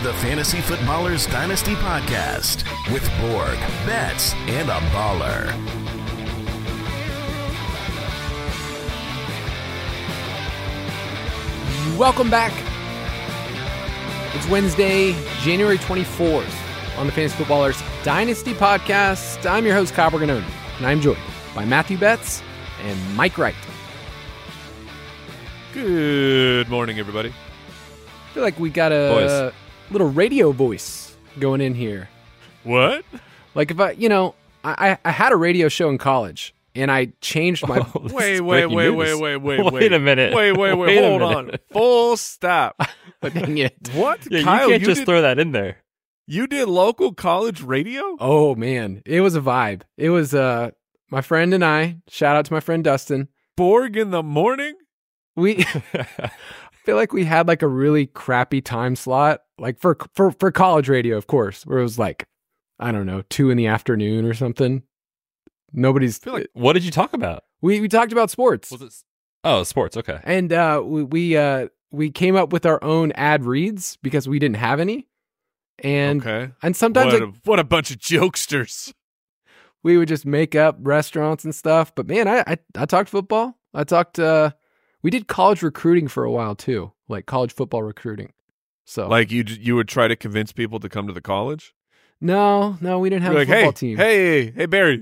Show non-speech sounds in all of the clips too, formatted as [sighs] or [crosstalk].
To the Fantasy Footballers Dynasty Podcast with Borg, Betz, and a baller. Welcome back. It's Wednesday, January 24th on the Fantasy Footballers Dynasty Podcast. I'm your host, Kyle Borgognoni, and I'm joined by Matthew Betz and Mike Wright. Good morning, everybody. I feel like we got a little radio voice going in here. What? Like if I, you know, I, I had a radio show in college and I changed my. Oh, [laughs] this Wait, wait, wait, wait, [laughs] wait, wait, Wait wait. a minute. Wait, wait, wait. Wait hold on. Full stop. [laughs] Dang it. What? Yeah, Kyle, you can't just did, throw that in there. You did local college radio? Oh man, it was a vibe. It was uh my friend and I. Shout out to my friend Dustin. Borg in the morning? We I feel like we had like a really crappy time slot, like for for for college radio, of course, where it was like I don't know two in the afternoon or something. Nobody's. like- What did you talk about? we we talked about sports, Was it? Oh, sports. Okay. and uh, we we uh we came up with our own ad reads because we didn't have any, and okay. and sometimes What, like, a, what a bunch of jokesters. we would just make up restaurants and stuff. But man, I I, I talked football. I talked. uh We did college recruiting for a while too, like college football recruiting. So Like you you would try to convince people to come to the college? no, no, we didn't have You're a like, football hey, team. hey, hey, Barry,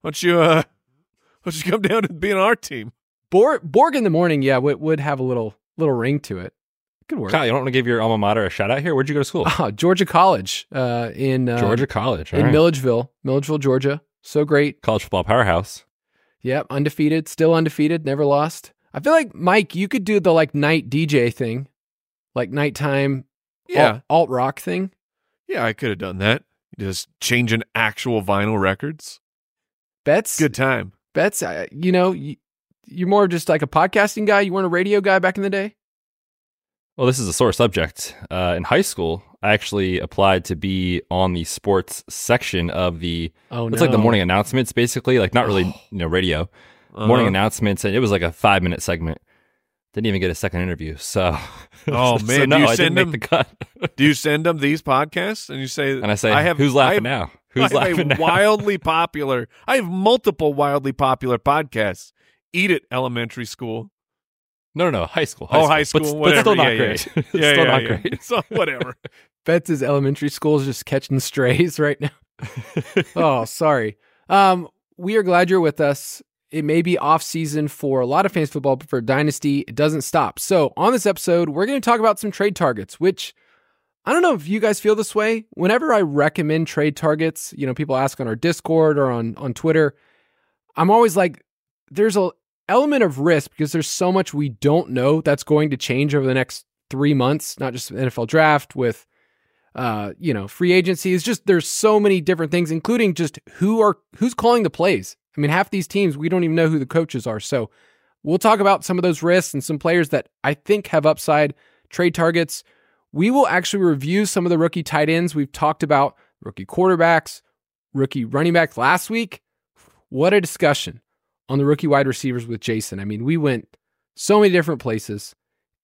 why don't you, uh, [laughs] why don't you come down and be on our team? Borg, Borg in the morning, yeah, would, would have a little little ring to it. Good work. Kyle, you don't want to give your alma mater a shout out here? Where'd you go to school? Oh, [laughs] Georgia College uh, in uh, Georgia College. all in right. Milledgeville, Milledgeville, Georgia. So great. College football powerhouse. Yep, undefeated, still undefeated, never lost. I feel like Mike, you could do the like night DJ thing, like nighttime Yeah. alt rock thing. Yeah, I could have done that. Just changing actual vinyl records. Betz, Good time. Betz. Uh, you know, you, you're more of just like a podcasting guy. You weren't a radio guy back in the day. Well, this is a sore subject. Uh, in high school, I actually applied to be on the sports section of the. Oh It's like the morning announcements, basically. Like not really, you know, radio. Morning Uh-huh. announcements, and it was like a five minute segment. Didn't even get a second interview. So, [laughs] Oh, [laughs] so man, do no, you I send didn't make them- the cut. [laughs] Do you send them these podcasts and you say, and I say, I have, "Who's I laughing have- now? Who's I have laughing a now?" wildly popular. I have multiple wildly popular podcasts. Eat it, elementary school. No, no, no, high school. oh, high But- school, but, still not Yeah, great. Yeah, yeah, still yeah, not yeah. great. So whatever. Betz is elementary school is just catching strays right now. oh, sorry. Um, we are glad you're with us. It may be off season for a lot of fans football, but for Dynasty, it doesn't stop. So, on this episode, we're going to talk about some trade targets, which I don't know if you guys feel this way. Whenever I recommend trade targets, you know, people ask on our Discord or on on Twitter, I'm always like, there's a element of risk because there's so much we don't know that's going to change over the next three months, not just NFL draft with uh, you know, free agency. It's just there's so many different things, including just who are who's calling the plays. I mean, half these teams we don't even know who the coaches are. So we'll talk about some of those risks and some players that I think have upside trade targets. We will actually review some of the rookie tight ends. We've talked about rookie quarterbacks, rookie running backs last week. What a discussion. on the rookie wide receivers with Jason. I mean, we went so many different places.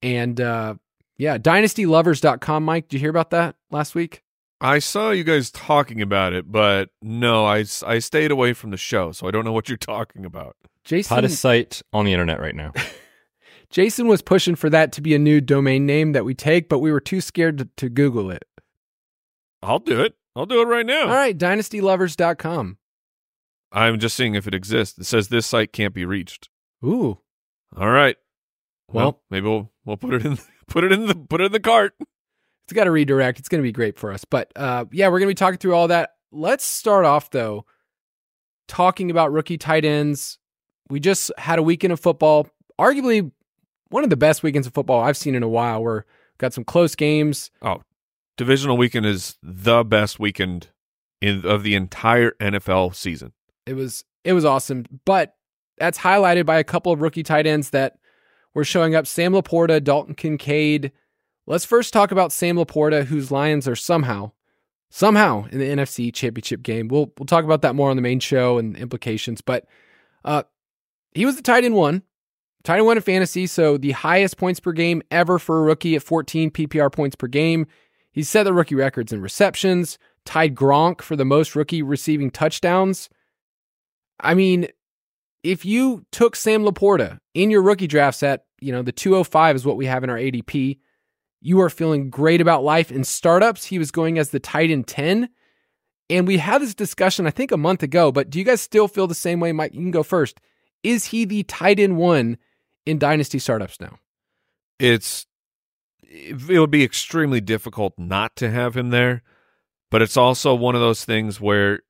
And uh, yeah, dynastylovers.com. Mike, did you hear about that last week? I saw you guys talking about it, but no, I, I stayed away from the show, so I don't know what you're talking about. Jason, Hottest site on the internet right now. [laughs] Jason was pushing for that to be a new domain name that we take, but we were too scared to, to Google it. I'll do it. I'll do it right now. All right, dynastylovers.com. I'm just seeing if it exists. It says this site can't be reached. Ooh. All right. Well, Well- maybe we'll we'll put it in [laughs] put it in the put it in the cart. It's got to redirect. It's going to be great for us. But uh, yeah, we're going to be talking through all that. Let's start off, though, talking about rookie tight ends. We just had a weekend of football, arguably one of the best weekends of football I've seen in a while, where we got some close games. Oh, divisional weekend is the best weekend in of the entire NFL season. It was it was awesome, but that's highlighted by a couple of rookie tight ends that were showing up: Sam Laporta, Dalton Kincaid. Let's first talk about Sam Laporta, whose Lions are somehow, somehow in the NFC Championship game. We'll we'll talk about that more on the main show and implications. But uh, he was the tight end one, tight end one in fantasy, so the highest points per game ever for a rookie at 14 PPR points per game. He set the rookie records in receptions, tied Gronk for the most rookie receiving touchdowns. I mean, if you took Sam Laporta in your rookie drafts at, you know, the 205 is what we have in our ADP, you are feeling great about life. In startups, he was going as the tight end 10. And we had this discussion, I think, a month ago, but do you guys still feel the same way? Mike, you can go first. Is he the tight end one in dynasty startups now? It's it would be extremely difficult not to have him there, but it's also one of those things where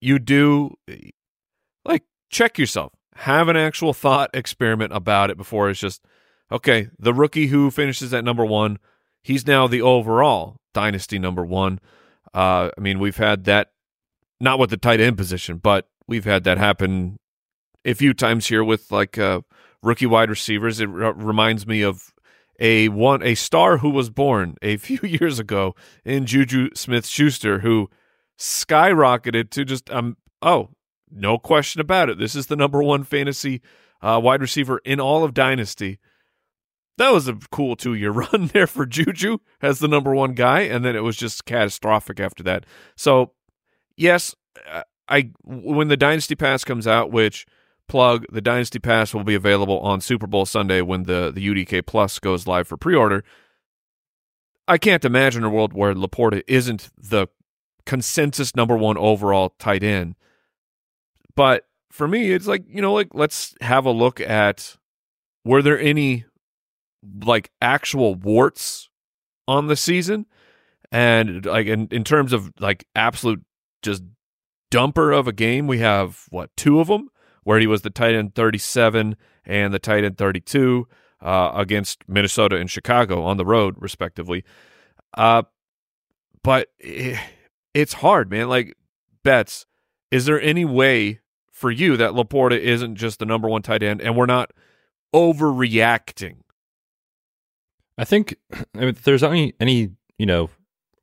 you do like check yourself. Have an actual thought experiment about it before it's just okay, the rookie who finishes at number 1, he's now the overall dynasty number 1. Uh I mean, we've had that not with the tight end position, but we've had that happen a few times here with like uh rookie wide receivers. It r- reminds me of a one a star who was born a [laughs] few years ago in Juju Smith Schuster, who skyrocketed to just um oh no question about it. This is the number one fantasy uh, wide receiver in all of Dynasty. That was a cool two year [laughs] run there for Juju as the number one guy, and then it was just catastrophic after that. So, yes, I when the Dynasty Pass comes out, which plug the Dynasty Pass will be available on Super Bowl Sunday when the the UDK Plus goes live for pre order. I can't imagine a world where Laporta isn't the consensus number one overall tight end. But for me, it's like, you know, like let's have a look at were there any like actual warts on the season? And like in, in terms of like absolute just dumper of a game, we have what, two of them where he was the tight end 37 and the tight end 32 uh, against Minnesota and Chicago on the road, respectively. Uh, but it, it's hard, man. Like, Betz is there any way for you that Laporta isn't just the number one tight end and we're not overreacting? I think I mean, if there's any any you know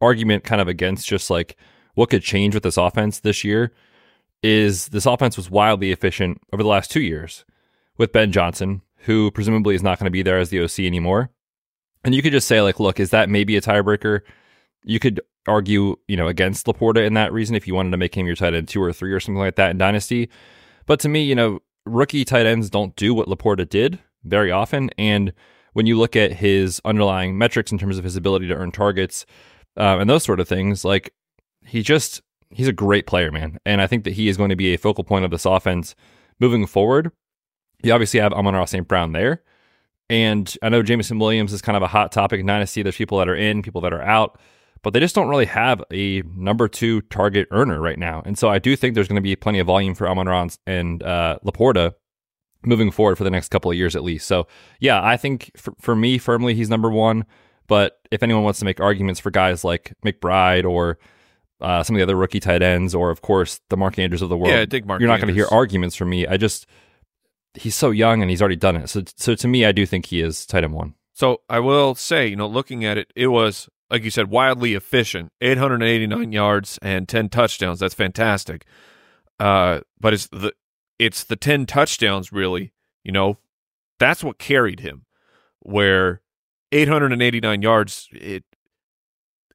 argument kind of against just like what could change with this offense this year is this offense was wildly efficient over the last two years with Ben Johnson, who presumably is not going to be there as the OC anymore. And you could just say like, look, is that maybe a tiebreaker? You could argue, you know, against Laporta in that reason if you wanted to make him your tight end two or three or something like that in Dynasty. But to me, you know, rookie tight ends don't do what Laporta did very often. And when you look at his underlying metrics in terms of his ability to earn targets uh, and those sort of things, like he just he's a great player, man. And I think that he is going to be a focal point of this offense moving forward. You obviously have Amon-Ra St. Brown there. And I know Jameson Williams is kind of a hot topic in Dynasty. There's people that are in, people that are out, but they just don't really have a number two target earner right now. And so I do think there's going to be plenty of volume for Amon-Ra and uh, Laporta moving forward for the next couple of years at least. So yeah, I think for, for me, firmly, he's number one. But if anyone wants to make arguments for guys like McBride or uh, some of the other rookie tight ends, or of course the Mark Andrews of the world, Yeah, I dig Mark you're not going to hear arguments from me. I just he's so young and he's already done it. So so to me, I do think he is tight end one. So I will say, you know, looking at it, it was like you said, wildly efficient. 889 yards and 10 touchdowns. That's fantastic. Uh, but it's the it's the 10 touchdowns really, you know, that's what carried him. Where 889 yards, it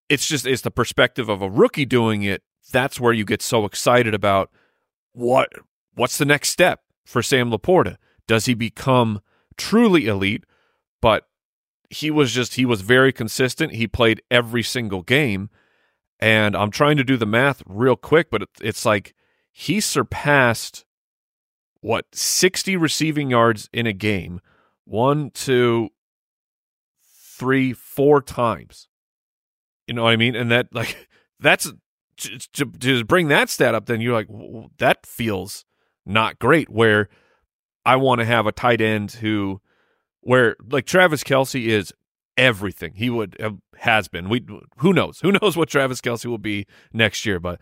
it's just it's the perspective of a rookie doing it. That's where you get so excited about what what's the next step for Sam Laporta? Does he become truly elite? But he was just he was very consistent. He played every single game, and I'm trying to do the math real quick, but it's like he surpassed what 60 receiving yards in a game, one, two, three, four times. You know what I mean? And that like [laughs] that's to, to, to bring that stat up, then you're like that feels not great. Where I want to have a tight end who where like Travis Kelce is everything. He would have, has been. We who knows? Who [laughs] knows what Travis Kelce will be next year? But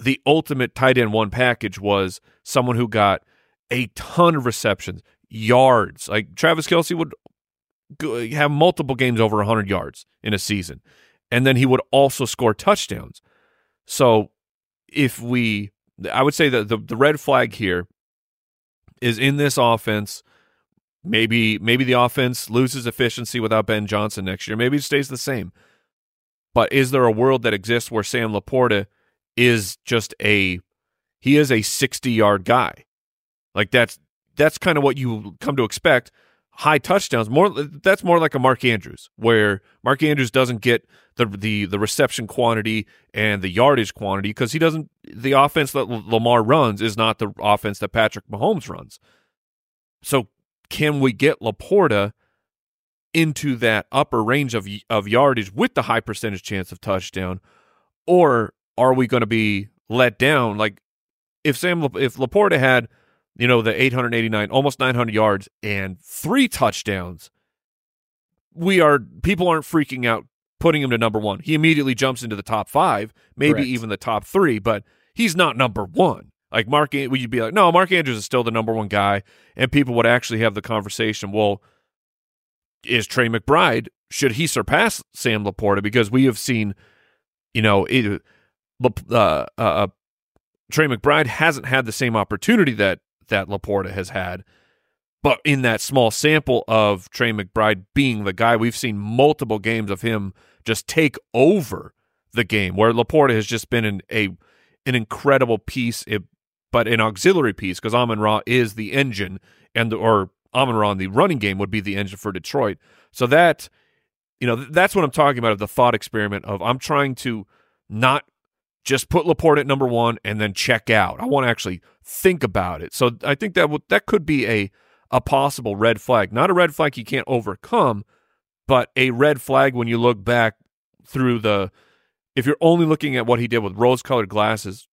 the ultimate tight end one package was someone who got a ton of receptions, yards. Like Travis Kelce would have multiple games over 100 yards in a season, and then he would also score touchdowns. So if we, I would say that the, the red flag here is in this offense Maybe maybe the offense loses efficiency without Ben Johnson next year. Maybe it stays the same. But is there a world that exists where Sam Laporta is just a he is a 60 yard guy? Like that's that's kind of what you come to expect. High touchdowns, more that's more like a Mark Andrews, where Mark Andrews doesn't get the the the reception quantity and the yardage quantity because he doesn't. The offense that Lamar runs is not the offense that Patrick Mahomes runs. So can we get Laporta into that upper range of of yardage with the high percentage chance of touchdown, or are we going to be let down? Like if Sam if Laporta had you know the 889 almost 900 yards and three touchdowns, we are people aren't freaking out putting him to number one. He immediately jumps into the top five, maybe Correct. even the top three, but he's not number one. Like Mark, would you be like, no, Mark Andrews is still the number one guy, and people would actually have the conversation. Well, is Trey McBride should he surpass Sam Laporta because we have seen, you know, it, uh, uh, Trey McBride hasn't had the same opportunity that that Laporta has had, but in that small sample of Trey McBride being the guy, we've seen multiple games of him just take over the game where Laporta has just been an a an incredible piece. But an auxiliary piece because Amon Ra is the engine, and the, or Amon Ra in the running game would be the engine for Detroit. So that you know that's what I'm talking about of the thought experiment of I'm trying to not just put Laporta at number one and then check out. I want to actually think about it. So I think that would that could be a a possible red flag, not a red flag you can't overcome, but a red flag when you look back through the if you're only looking at what he did with rose colored glasses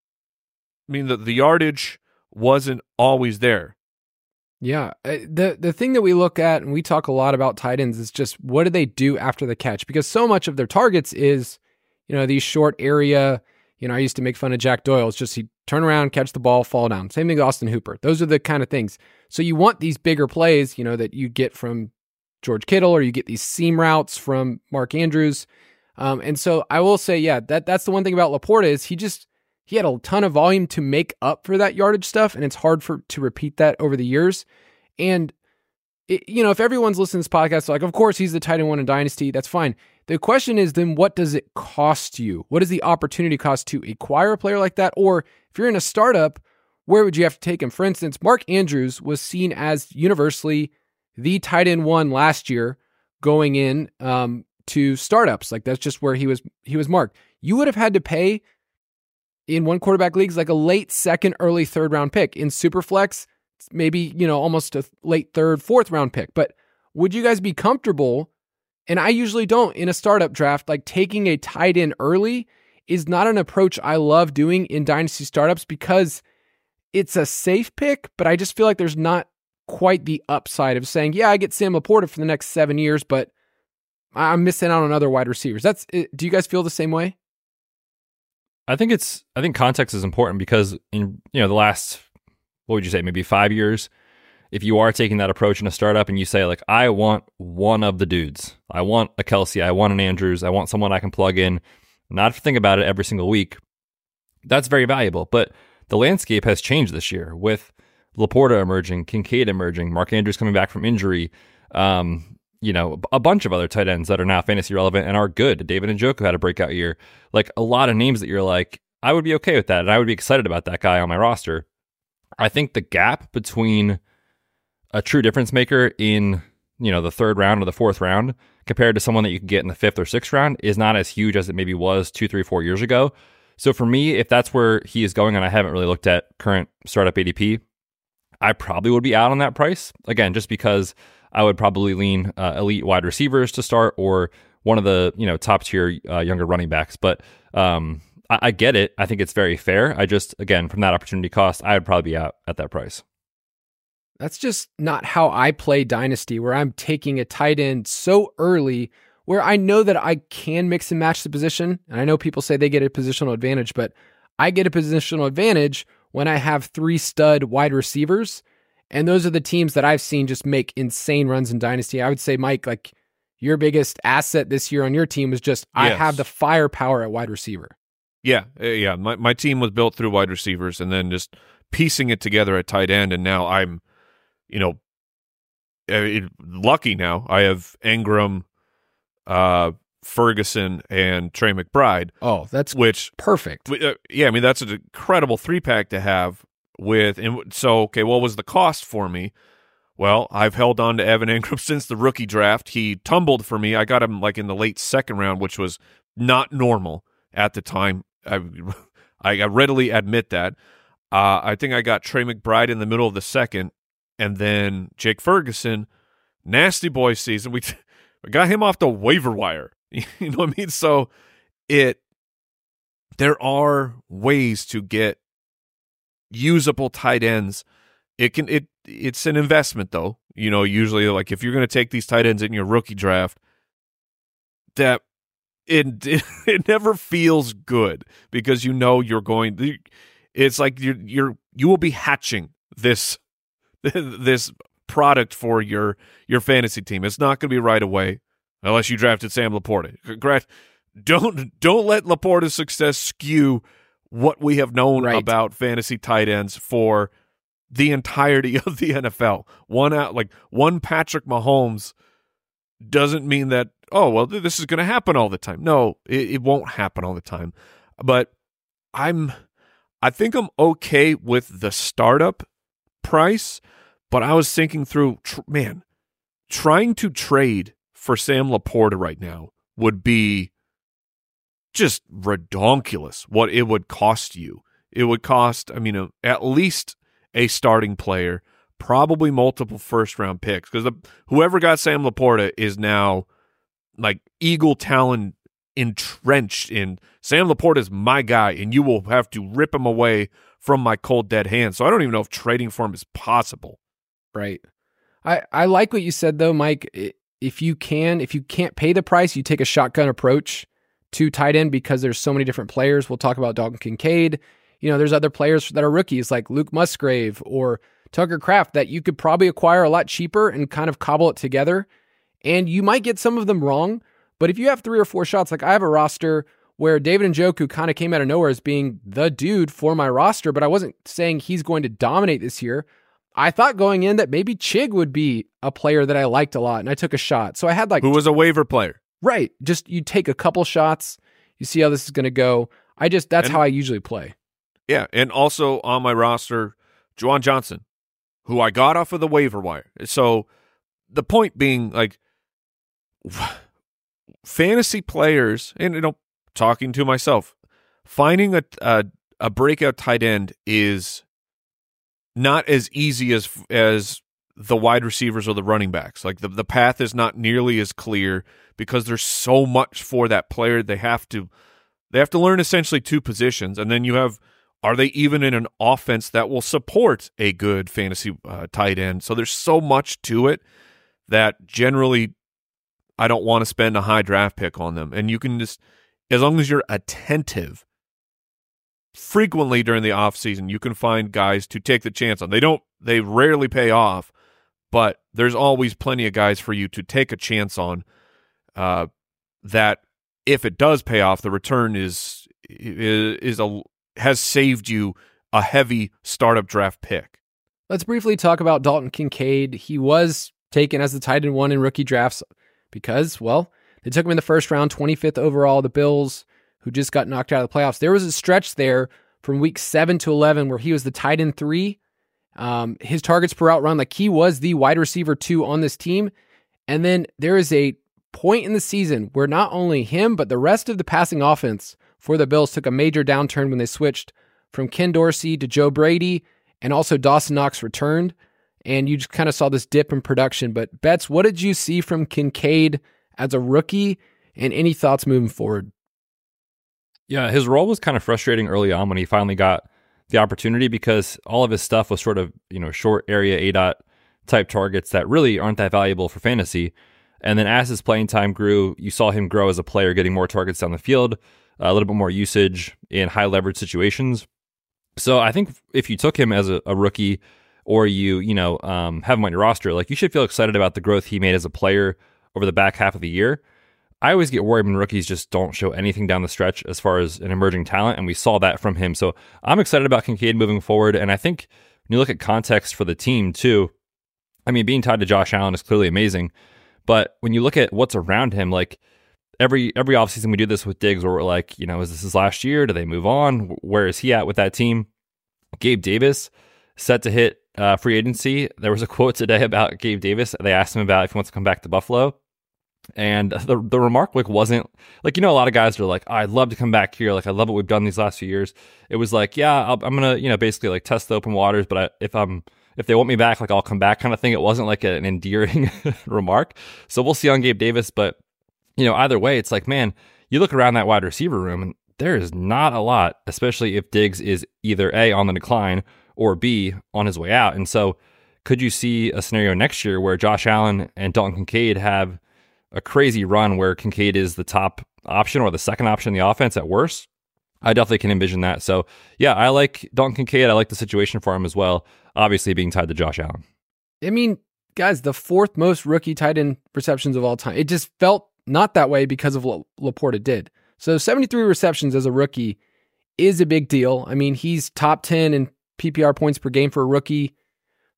I mean, the, the yardage wasn't always there. Yeah. Uh, the the thing that we look at and we talk a lot about tight ends is just what do they do after the catch? Because so much of their targets is, you know, these short area, you know, I used to make fun of Jack Doyle. It's just he turn around, catch the ball, fall down. Same thing with Austin Hooper. Those are the kind of things. So you want these bigger plays, you know, that you get from George Kittle or you get these seam routes from Mark Andrews. Um, and so I will say, yeah, that that's the one thing about Laporta is he just he had a ton of volume to make up for that yardage stuff, and it's hard for to repeat that over the years. And it, you know, if everyone's listening to this podcast, like, of course he's the tight end one in Dynasty, that's fine. The question is then what does it cost you? What is the opportunity cost to acquire a player like that? Or if you're in a startup, where would you have to take him? For instance, Mark Andrews was seen as universally the tight end one last year going in um, to startups. Like that's just where he was he was marked. You would have had to pay in one quarterback leagues like a late second, early third round pick. In Superflex, maybe, you know, almost a late third, fourth round pick. But would you guys be comfortable? And I usually don't in a startup draft, like taking a tight end early is not an approach I love doing in dynasty startups because it's a safe pick, but I just feel like there's not quite the upside of saying, yeah, I get Sam Laporta for the next seven years, but I'm missing out on other wide receivers. That's do you guys feel the same way? I think it's I think context is important because in you know the last what would you say maybe 5 years if you are taking that approach in a startup and you say like I want one of the dudes. I want a Kelce I want an Andrews, I want someone I can plug in, not to think about it every single week. That's very valuable, but the landscape has changed this year with Laporta emerging, Kincaid emerging, Mark Andrews coming back from injury. Um, you know, a bunch of other tight ends that are now fantasy relevant and are good. David and Njoku had a breakout year. Like a lot of names that you're like, I would be okay with that, and I would be excited about that guy on my roster. I think the gap between a true difference maker in you know the third round or the fourth round compared to someone that you can get in the fifth or sixth round is not as huge as it maybe was two, three, four years ago. So for me, if that's where he is going, and I haven't really looked at current startup ADP, I probably would be out on that price again, just because I would probably lean uh, elite wide receivers to start or one of the you know top tier uh, younger running backs. But um, I, I get it. I think it's very fair. I just again from that opportunity cost, I would probably be out at that price. That's just not how I play Dynasty, where I'm taking a tight end so early where I know that I can mix and match the position. And I know people say they get a positional advantage, but I get a positional advantage when I have three stud wide receivers. And those are the teams that I've seen just make insane runs in Dynasty. I would say, Mike, like your biggest asset this year on your team was just I have the firepower at wide receiver. Yeah, uh, yeah. My my team was built through wide receivers and then just piecing it together at tight end, and now I'm, you know, uh, lucky now. I have Engram, uh, Ferguson, and Trey McBride. Oh, that's which perfect. Uh, yeah, I mean that's an incredible three pack to have with. And so, okay, what was the cost for me? Well, I've held on to Evan Engram [laughs] since the rookie draft. He tumbled for me. I got him like in the late second round, which was not normal at the time. I [laughs] I readily admit that. Uh, I think I got Trey McBride in the middle of the second, and then Jake Ferguson, nasty boy season. We [laughs] we got him off the waiver wire. [laughs] You know what I mean? So it there are ways to get usable tight ends. It can it it's an investment though. You know, usually like if you're going to take these tight ends in your rookie draft, that it, it [laughs] it never feels good because you know you're going. It's like you're you're you will be hatching this [laughs] this product for your your fantasy team. It's not going to be right away unless you drafted Sam Laporta. Congrats. Don't don't let Laporta's success skew what we have known right. about fantasy tight ends for the entirety [laughs] of the NFL. One out like one Patrick Mahomes doesn't mean that oh well this is going to happen all the time. No, it, it won't happen all the time. But I'm I think I'm okay with the startup price, but I was thinking through tr- man, trying to trade for Sam Laporta right now would be just redonkulous what it would cost you. It would cost, I mean, a, at least a starting player, probably multiple first round picks because whoever got Sam Laporta is now like Eagle talent entrenched in Sam Laporta is my guy, and you will have to rip him away from my cold dead hands. So I don't even know if trading for him is possible. Right. I I like what you said though, Mike. If you can, if you can't pay the price, you take a shotgun approach to tight end because there's so many different players. We'll talk about Dalton Kincaid. You know, there's other players that are rookies like Luke Musgrave or Tucker Kraft that you could probably acquire a lot cheaper and kind of cobble it together. And you might get some of them wrong, but if you have three or four shots, like I have a roster where David Njoku kind of came out of nowhere as being the dude for my roster, but I wasn't saying he's going to dominate this year. I thought going in that maybe Chig would be a player that I liked a lot, and I took a shot. So I had like who was a waiver player. Right. Just you take a couple shots, you see how this is going to go. I just that's and, how I usually play. Yeah, and also on my roster, Juwan Johnson, who I got off of the waiver wire. So the point being, like, [sighs] fantasy players, and you know, talking to myself, finding a a, a breakout tight end is not as easy as as the wide receivers or the running backs. Like the the path is not nearly as clear because there's so much for that player. They have to they have to learn essentially two positions, and then you have are they even in an offense that will support a good fantasy uh, tight end? So there's so much to it that generally I don't want to spend a high draft pick on them. And you can just as long as you're attentive frequently during the off season, you can find guys to take the chance on. They don't they rarely pay off, but there's always plenty of guys for you to take a chance on uh, that if it does pay off the return is is, is a has saved you a heavy startup draft pick Let's briefly talk about Dalton Kincaid. He was taken as the tight end one in rookie drafts because, well, they took him in the first round, 25th overall. The Bills, who just got knocked out of the playoffs, there was a stretch there from week seven to 11 where he was the tight end three. Um, his targets per out run, like he was the wide receiver two on this team. And then there is a point in the season where not only him, but the rest of the passing offense for the Bills took a major downturn when they switched from Ken Dorsey to Joe Brady, and also Dawson Knox returned. And you just kind of saw this dip in production. But Betz, what did you see from Kincaid as a rookie, and any thoughts moving forward? Yeah, his role was kind of frustrating early on when he finally got the opportunity because all of his stuff was sort of, you know, short area A dot type targets that really aren't that valuable for fantasy. And then as his playing time grew, you saw him grow as a player, getting more targets down the field, a little bit more usage in high leverage situations. So I think if you took him as a, a rookie or you, you know, um, have him on your roster, like you should feel excited about the growth he made as a player over the back half of the year. I always get worried when rookies just don't show anything down the stretch as far as an emerging talent, and we saw that from him. So I'm excited about Kincaid moving forward, and I think when you look at context for the team too, I mean, being tied to Josh Allen is clearly amazing, but when you look at what's around him, like every every offseason we do this with Diggs, where we're like, you know, is this his last year? Do they move on? Where is he at with that team? Gabe Davis set to hit uh, free agency. There was a [laughs] quote today about Gabe Davis. They asked him about if he wants to come back to Buffalo. And the the remark like wasn't like you know a lot of guys are like I'd love to come back here like I love what we've done these last few years. It was like yeah i am gonna you know basically like test the open waters, but I, if I'm if they want me back like I'll come back kind of thing. It wasn't like an endearing [laughs] remark. So we'll see on Gabe Davis, but you know either way it's like man you look around that wide receiver room and there is not a lot, especially if Diggs is either a on the decline or b on his way out. And so could you see a scenario next year where Josh Allen and Dalton Kincaid have a crazy run where Kincaid is the top option or the second option in the offense at worst. I definitely can envision that. So, yeah, I like Dalton Kincaid. I like the situation for him as well, obviously being tied to Josh Allen. I mean, guys, the fourth most rookie tight end receptions of all time. It just felt not that way because of what LaPorta did. So, 73 receptions as a rookie is a big deal. I mean, he's top 10 in PPR points per game for a rookie.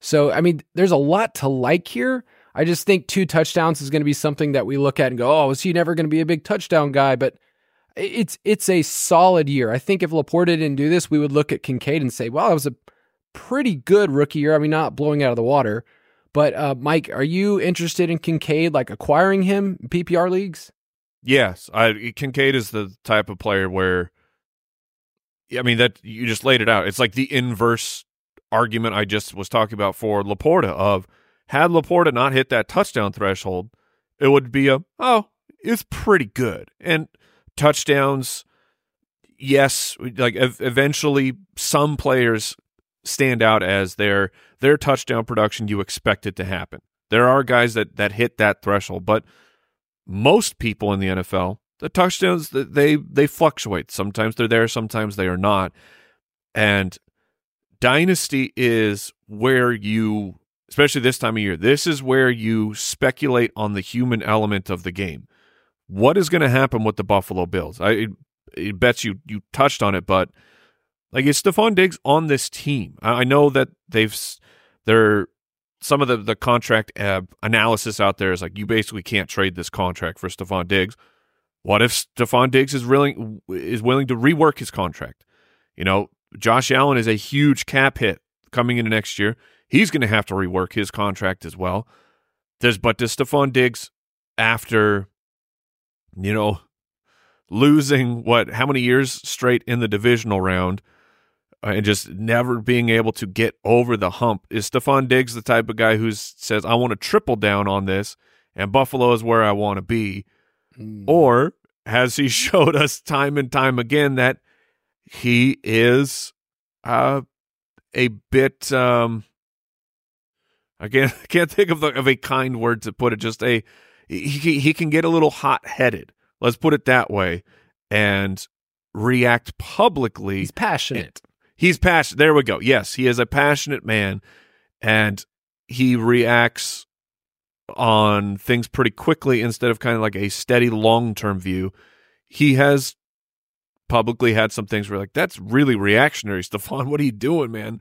So, I mean, there's a lot to like here. I just think two touchdowns is going to be something that we look at and go, "Oh, is he never going to be a big touchdown guy?" But it's it's a solid year. I think if LaPorta didn't do this, we would look at Kincaid and say, "Well, that was a pretty good rookie year." I mean, not blowing out of the water. But uh, Mike, are you interested in Kincaid, like acquiring him in PPR leagues? Yes, I, Kincaid is the type of player where, I mean, that you just laid it out. It's like the inverse argument I just was talking about for LaPorta of had LaPorta not hit that touchdown threshold, it would be a, oh, it's pretty good. And touchdowns, yes, like eventually some players stand out as their their touchdown production you expect it to happen. There are guys that that hit that threshold, but most people in the NFL, the touchdowns they they fluctuate. Sometimes they're there, sometimes they are not. And dynasty is where you especially this time of year. This is where you speculate on the human element of the game. What is going to happen with the Buffalo Bills? I it Betz you you touched on it, but like is Stefon Diggs on this team? I know that they've they're some of the the contract uh, analysis out there is like you basically can't trade this contract for Stefon Diggs. What if Stefon Diggs is willing is willing to rework his contract? You know, Josh Allen is a huge cap hit coming into next year he's going to have to rework his contract as well. Does but does Stefon Diggs after you know losing what how many years straight in the divisional round uh, and just never being able to get over the hump is Stefon Diggs the type of guy who says I want to triple down on this and Buffalo is where I want to be mm. or has he [laughs] showed us time and time again that he is uh, a bit um, I can't [laughs] can't think of, the, of a kind word to put it. Just a he he can get a little hot headed. Let's put it that way, and react publicly. He's passionate. He's passionate. There we go. Yes, he is a passionate man, and he reacts on things pretty quickly instead of kind of like a steady long term view. He has publicly had some things where like that's really reactionary, [laughs] Stefon. What are you doing, man?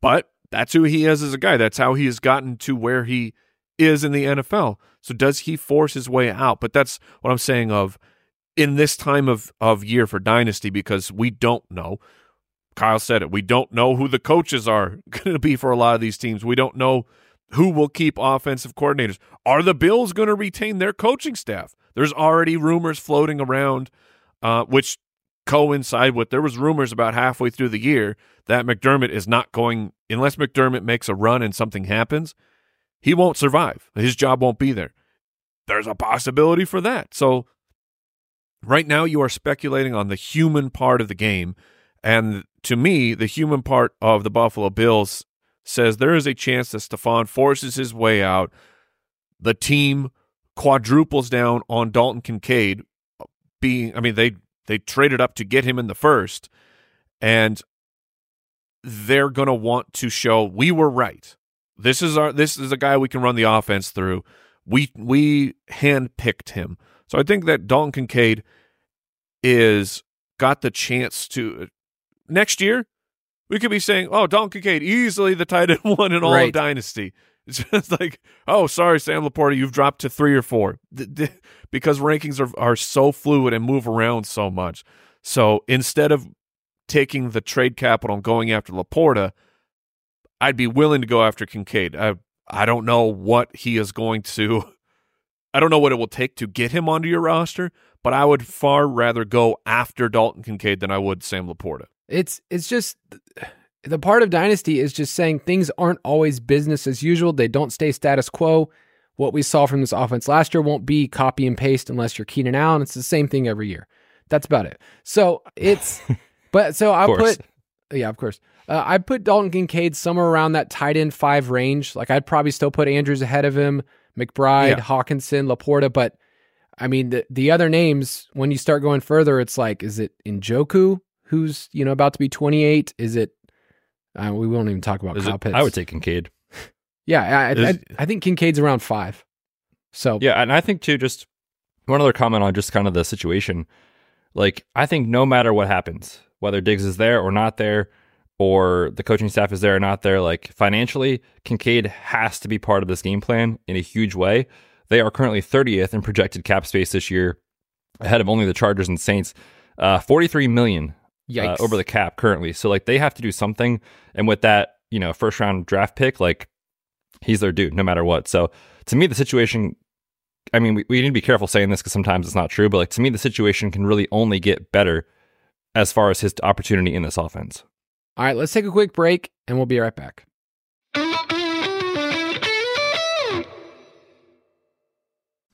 But that's who he is as a guy. That's how he has gotten to where he is in the NFL. So does he force his way out? But that's what I'm saying of in this time of of year for dynasty because we don't know. Kyle said it. We don't know who the coaches are [laughs] going to be for a lot of these teams. We don't know who will keep offensive coordinators. Are the Bills going to retain their coaching staff? There's already rumors floating around, uh, which coincide with there was rumors about halfway through the year that McDermott is not going unless McDermott makes a run and something happens, he won't survive. His job won't be there. There's a possibility for that. So right now you are speculating on the human part of the game and to me, the human part of the Buffalo Bills says there is a chance that Stefon forces his way out. The team quadruples down on Dalton Kincaid being I mean they they traded up to get him in the first and they're going to want to show we were right. This is our this is a guy we can run the offense through. We we handpicked him. So I think that Dalton Kincaid is got the chance to next year we could be saying, "Oh, Dalton Kincaid easily the tight end [laughs] one in all Right. of Dynasty." It's just like, "Oh, sorry, Sam Laporta, you've dropped to three or four because rankings are are so fluid and move around so much. So instead of taking the trade capital and going after Laporta, I'd be willing to go after Kincaid. I I don't know what he is going to. [laughs] I don't know what it will take to get him onto your roster, but I would far rather go after Dalton Kincaid than I would Sam Laporta. It's it's just the part of dynasty is just saying things aren't always business as usual. They don't stay status quo. What we saw from this offense last year won't be copy and paste unless you're Keenan Allen. It's the same thing every year. That's about it. So it's, [laughs] but so I put, yeah, of course. Uh, I put Dalton Kincaid somewhere around that tight end five range. Like I'd probably still put Andrews ahead of him, McBride, Yeah. Hockenson, Laporta. But I mean, the, the other names, when you start going further, it's like, is it Njoku, who's, you know, about to be 28? Is it, uh, we won't even talk about Is Kyle it-. I would take Kincaid. Yeah, I, I, Is- I, I think Kincaid's around five. So Yeah, and I think too, just one other comment on just kind of the situation. Like, I think no matter what happens, whether Diggs is there or not there, or the coaching staff is there or not there, like financially, Kincaid has to be part of this game plan in a huge way. They are currently 30th in projected cap space this year, ahead of only the Chargers and Saints. Uh, 43 million uh, over the cap currently. So like they have to do something. And with that, you know, first round draft pick, like he's their dude no matter what. So to me, the situation, I mean, we, we need to be careful saying this because sometimes it's not true, but like to me, the situation can really only get better as far as his opportunity in this offense. All right, let's take a quick break and we'll be right back.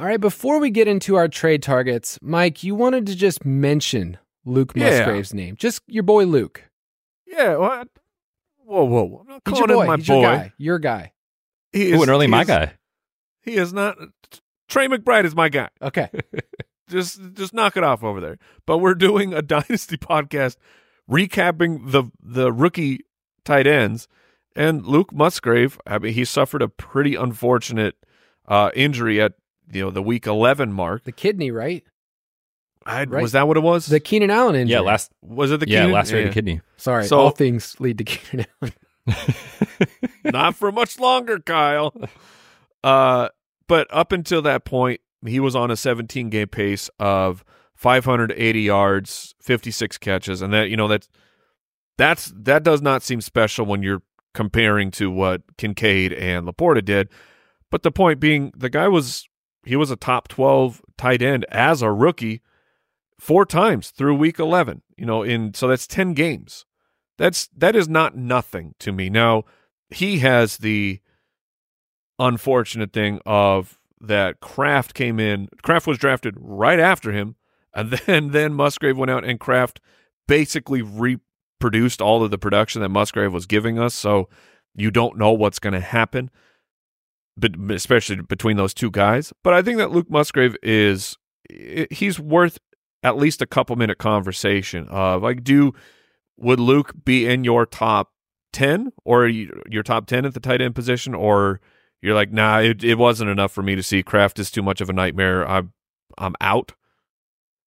All right, before we get into our trade targets, Mike, you wanted to just mention Luke Yeah. Musgrave's name. Just your boy Luke. Yeah, what? Whoa, whoa! whoa! I'm not calling your boy. him my He's boy. your guy. Your guy. He Ooh, and early he my is- guy. He is not. Trey McBride is my guy. Okay. [laughs] just just knock it off over there. But we're doing a [laughs] dynasty podcast recapping the the rookie tight ends and Luke Musgrave. I mean, he suffered a pretty unfortunate uh, injury at you know the week eleven mark. the kidney, right? I, Right. Was that what it was? The Keenan Allen injury. Yeah, last was it the yeah Keenan? lacerated kidney. Sorry, So- all things lead to Keenan Allen. [laughs] Not for much longer, Kyle. Uh, but up until that point, he was on a 17 game pace of 580 yards, 56 catches, and that you know that's that's that does not seem special when you're comparing to what Kincaid and Laporta did. But the point being, the guy was he was a top 12 tight end as a rookie four times through week 11. You know, in so that's 10 games. That's that is not nothing to me. Now he has the unfortunate thing of that Kraft came in. Kraft was drafted right after him, and [laughs] then then Musgrave went out and Kraft basically reproduced all of the production that Musgrave was giving us. So you don't know what's going to happen, but especially between those two guys. But I think that Luke Musgrave is eh, he's worth at least a couple minute conversation of like, do would Luke be in your top ten or your top ten at the tight end position, or you're like, nah, it, it wasn't enough for me to see. Kraft is too much of a nightmare. I'm I'm out.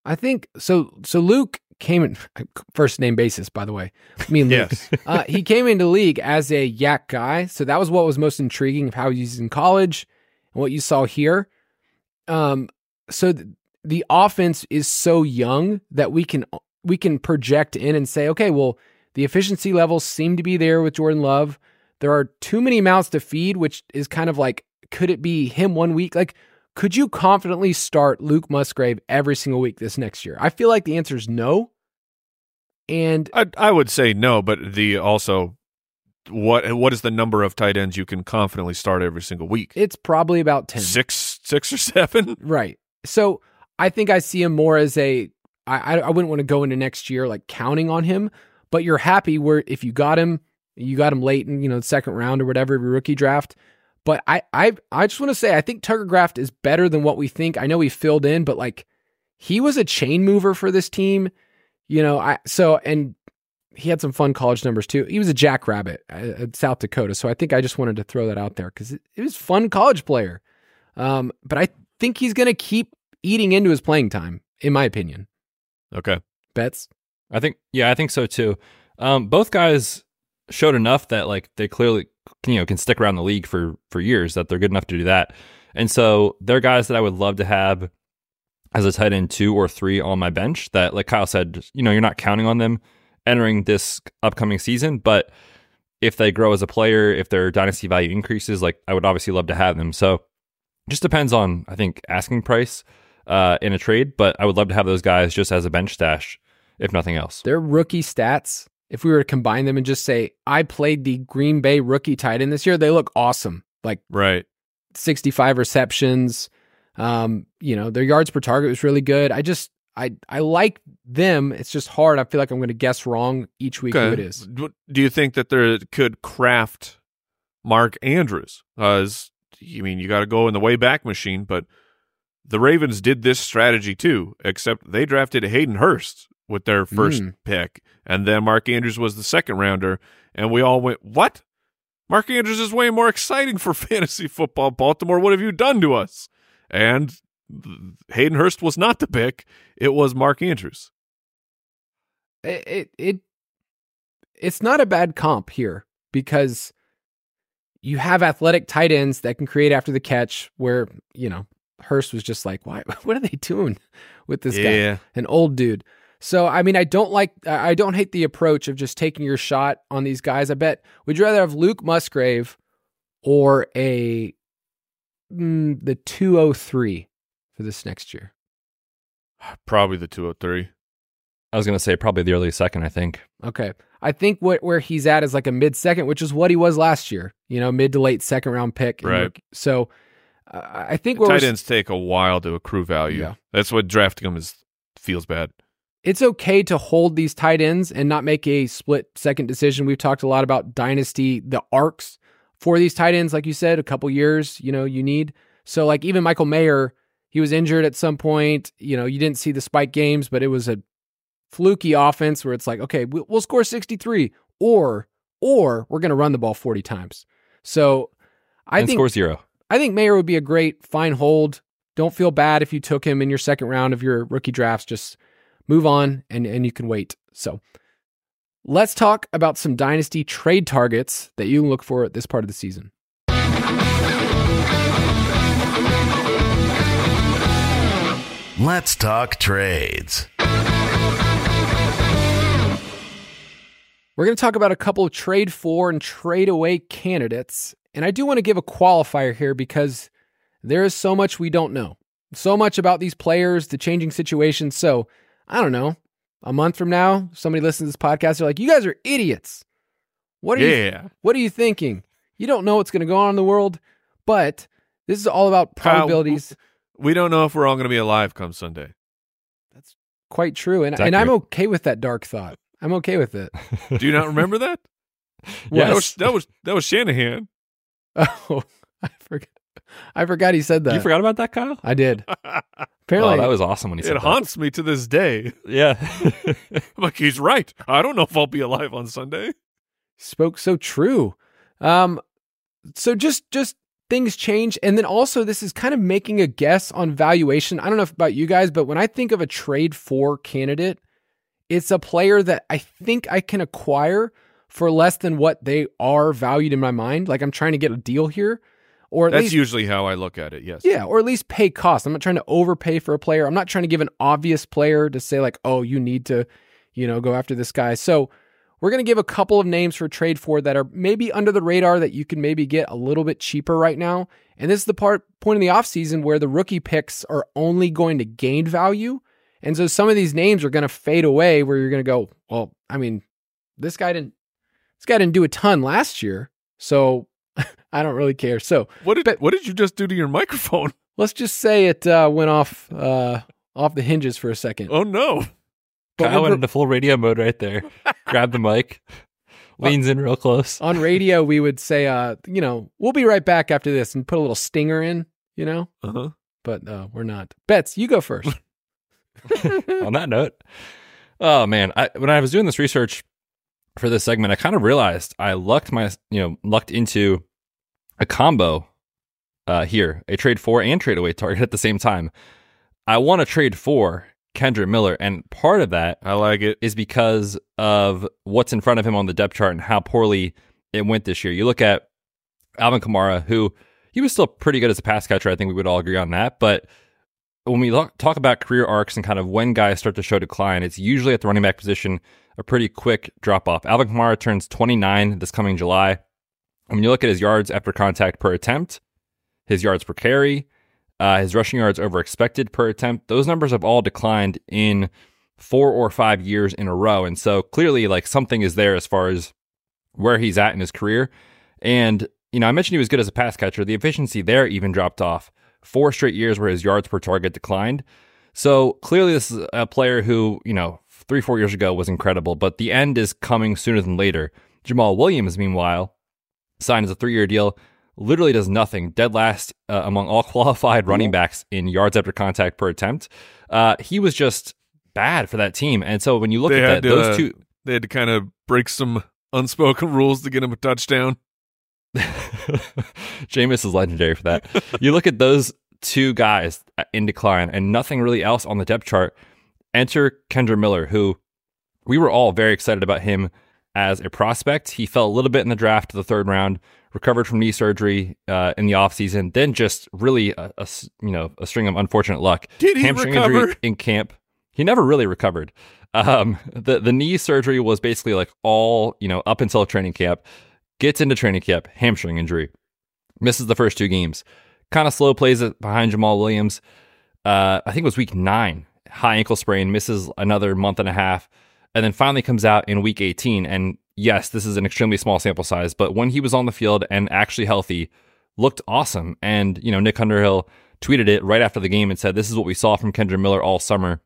I think so. So Luke came in [laughs] first name basis, by the way. Me and Luke. Yes. [laughs] uh, he came into league as a YAC guy, so that was what was most intriguing of how he he's in college and what you saw here. Um, so th- the offense is so young that we can we can project in and say, okay, well, the efficiency levels seem to be there with Jordan Love. There are too many mouths to feed, which is kind of like, could it be him one week? Like, could you confidently start Luke Musgrave every single week this next year? I feel like the answer is no. And I I would say no, but the also what what is the number of tight ends you can confidently start every single week? it's probably about 10. Six, six or [laughs] seven. Right. So I think I see him more as a. I, I wouldn't want to go into next year like counting on him, but you're happy where if you got him, you got him late in you know the second round or whatever your rookie draft. But I I I just want to say I think Tucker Kraft is better than what we think. I know he filled in, but like he was a chain mover for this team. You know, I so and he had some fun college numbers too. He was a jackrabbit at South Dakota, so I think I just wanted to throw that out there because it, it was fun college player. Um, but I think he's going to keep eating into his playing time, in my opinion. Okay. Betz. I think, yeah, I think so too. Um, both guys showed enough that like they clearly, you know, can stick around the league for for years. That they're good enough to do that, and so they're guys that I would love to have as a tight end two or three on my bench. That, like Kyle said, you know, you're not counting on them entering this upcoming season, but if they grow as a player, if their dynasty value increases, like I would obviously love to have them. So just depends on I think asking price uh, in a trade, but I would love to have those guys just as a bench stash, if nothing else. Their rookie stats, if we were to combine them and just say, I played the Green Bay rookie tight end this year, they look awesome. Like Right. 65 receptions. Um, you know, their yards per target was really good. I just I I like them. It's just hard. I feel like I'm going to guess wrong each week who it is. Do you think that there could Kraft Mark Andrews? As you mean, you got to go in the way back machine, but the Ravens did this strategy too, except they drafted Hayden Hurst with their first Mm. pick, and then Mark Andrews was the second rounder, and we all went, "What? Mark Andrews is way more exciting for [laughs] fantasy football. Baltimore, what have you done to us?" And Hayden Hurst was not the pick; it was Mark Andrews. It, it it it's not a bad comp here because you have athletic tight ends that can create after the catch where, you know, Hurst was just like, why [laughs] what are they doing with this guy? an old dude. So I mean, I don't like, I don't hate the approach of just taking your shot on these guys. I bet would you rather have Luke Musgrave or a mm, the two oh three for this next year? [sighs] probably the two hundred three. I was going to say probably the early second, I think. Okay, I think what where he's at is like a mid second, which is what he was last year. You know, mid to late second round pick. Right. look- So uh, I think where Tight we're- ends take a while to accrue value. Yeah. That's what drafting them is feels bad. it's okay to hold these tight ends and not make a split second decision. We've talked a lot about dynasty, the arcs for these tight ends, like you said, a couple years, you know, you need. So like even Michael Mayer, he was injured at some point. You know, you didn't see the spike games, but it was a fluky offense where it's like, okay, we'll, score 63 or, or we're going to run the ball 40 times. So I and think score zero. I think Mayer would be a great fine hold. Don't feel bad if you took him in your second round of your rookie drafts. Just move on and, and you can wait. So let's talk about some dynasty trade targets that you can look for at this part of the season. Let's talk trades. We're going to talk about a couple of trade for and trade away candidates. And I do want to give a qualifier here because there is so much we don't know. So much about these players, the changing situations. So, I don't know. A month from now, somebody listens to this podcast, they're like, "You guys are idiots. What are Yeah. you what are you thinking? You don't know what's going to go on in the world." But this is all about Kyle, probabilities. We don't know if we're all going to be alive come Sunday. That's quite true. And and I'm okay with that dark thought. I'm okay with it. [laughs] Do you not remember that? [laughs] Yes. That was that was that was Shanahan. [laughs] Oh, I forgot. [laughs] I forgot he said that. You forgot about that, Kyle? I did. [laughs] Oh, Apparently, that was awesome when he said It that. haunts me to this day. Yeah. [laughs] I'm like he's right. I don't know if I'll be alive on Sunday. spoke so true. Um, so just just things change, and then also this is kind of making a guess on valuation. I don't know about you guys, but when I think of a trade for candidate, it's a player that I think I can acquire for less than what they are valued in my mind. Like I'm trying to get a deal here, or at That's least usually how I look at it. Yes. yeah, or at least pay cost. I'm not trying to overpay for a player. I'm not trying to give an obvious player to say like, oh, you need to, you know, go after this guy. So we're going to give a couple of names for trade for that are maybe under the radar that you can maybe get a little bit cheaper right now. And this is the part point in the offseason where the rookie picks are only going to gain value. And so some of these names are going to fade away where you're going to go, well, I mean, this guy didn't this guy didn't do a ton last year. So I don't really care. So What did But- what did you just do to your microphone? [laughs] let's just say it uh, went off uh, off the hinges for a second. Oh no. But Kyle went into full radio mode right there. [laughs] Grabbed the mic, leans in real close. on radio, we would say, uh, you know, we'll be right back after this and put a little stinger in, you know, Uh-huh. but uh, we're not. Betz, you go first. [laughs] on that note, oh man, I, when I was doing this research for this segment, I kind of realized I lucked my, you know, lucked into a combo uh, here, a trade for and trade away target at the same time. I want to trade for Kendre Miller, and part of that I like it. is because of what's in front of him on the depth chart and how poorly it went this year. You look at Alvin Kamara, who he was still pretty good as a pass catcher. I think we would all agree on that. But when we talk about career arcs and kind of when guys start to show decline, it's usually at the running back position, a pretty quick drop off. Alvin Kamara turns 29 this coming July. When you look at his yards after contact per attempt, his yards per carry, uh, his rushing yards over expected per attempt, those numbers have all declined in four or five years in a row. And so clearly, like something is there as far as where he's at in his career. And, you know, I mentioned he was good as a pass catcher. The efficiency there even dropped off. Four straight years where his yards per target declined. So clearly, this is a player who, you know, three, four years ago was incredible, but the end is coming sooner than later. Jamaal Williams, meanwhile, signed as a three year deal, literally does nothing, dead last uh, among all [laughs] qualified running backs in yards after contact per attempt. Uh, he was just bad for that team. And so when you look They at that, to, those uh, two. They had to kind of break some unspoken rules to get him a touchdown. [laughs] Jameis is legendary for that. you look at those two guys in decline and nothing really else on the depth chart. Enter Kendre Miller, who we were all very excited about him as a prospect. He fell a little bit in the draft to the third round, recovered from knee surgery uh, in the offseason, then just really a, a you know a string of unfortunate luck. Did he Hamstring recover? injury in camp. He never really recovered. Um, the the knee surgery was basically like all you know up until training camp. Gets into training camp, hamstring injury, misses the first two games. Kind of slow plays it behind Jamaal Williams. Uh, I think it was week nine, high ankle sprain, misses another month and a half, and then finally comes out in week 18. And yes, this is an extremely small sample size, but when he was on the field and actually healthy, looked awesome. And, you know, Nick Underhill tweeted it right after the game and said, This is what we saw from Kendre Miller all summer.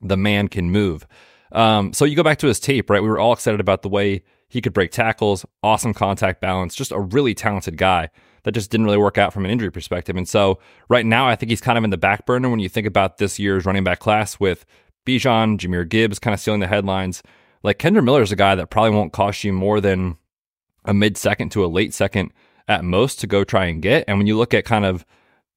The man can move. Um, so you go back to his tape, right? We were all excited about the way he could break tackles, awesome contact balance, just a really talented guy that just didn't really work out from an injury perspective. And so right now, I think he's kind of in the back burner when you think about this year's running back class with Bijan, Jahmyr Gibbs kind of stealing the headlines. Like Kendre Miller is a guy that probably won't cost you more than a mid second to a late second at most to go try and get. And when you look at kind of,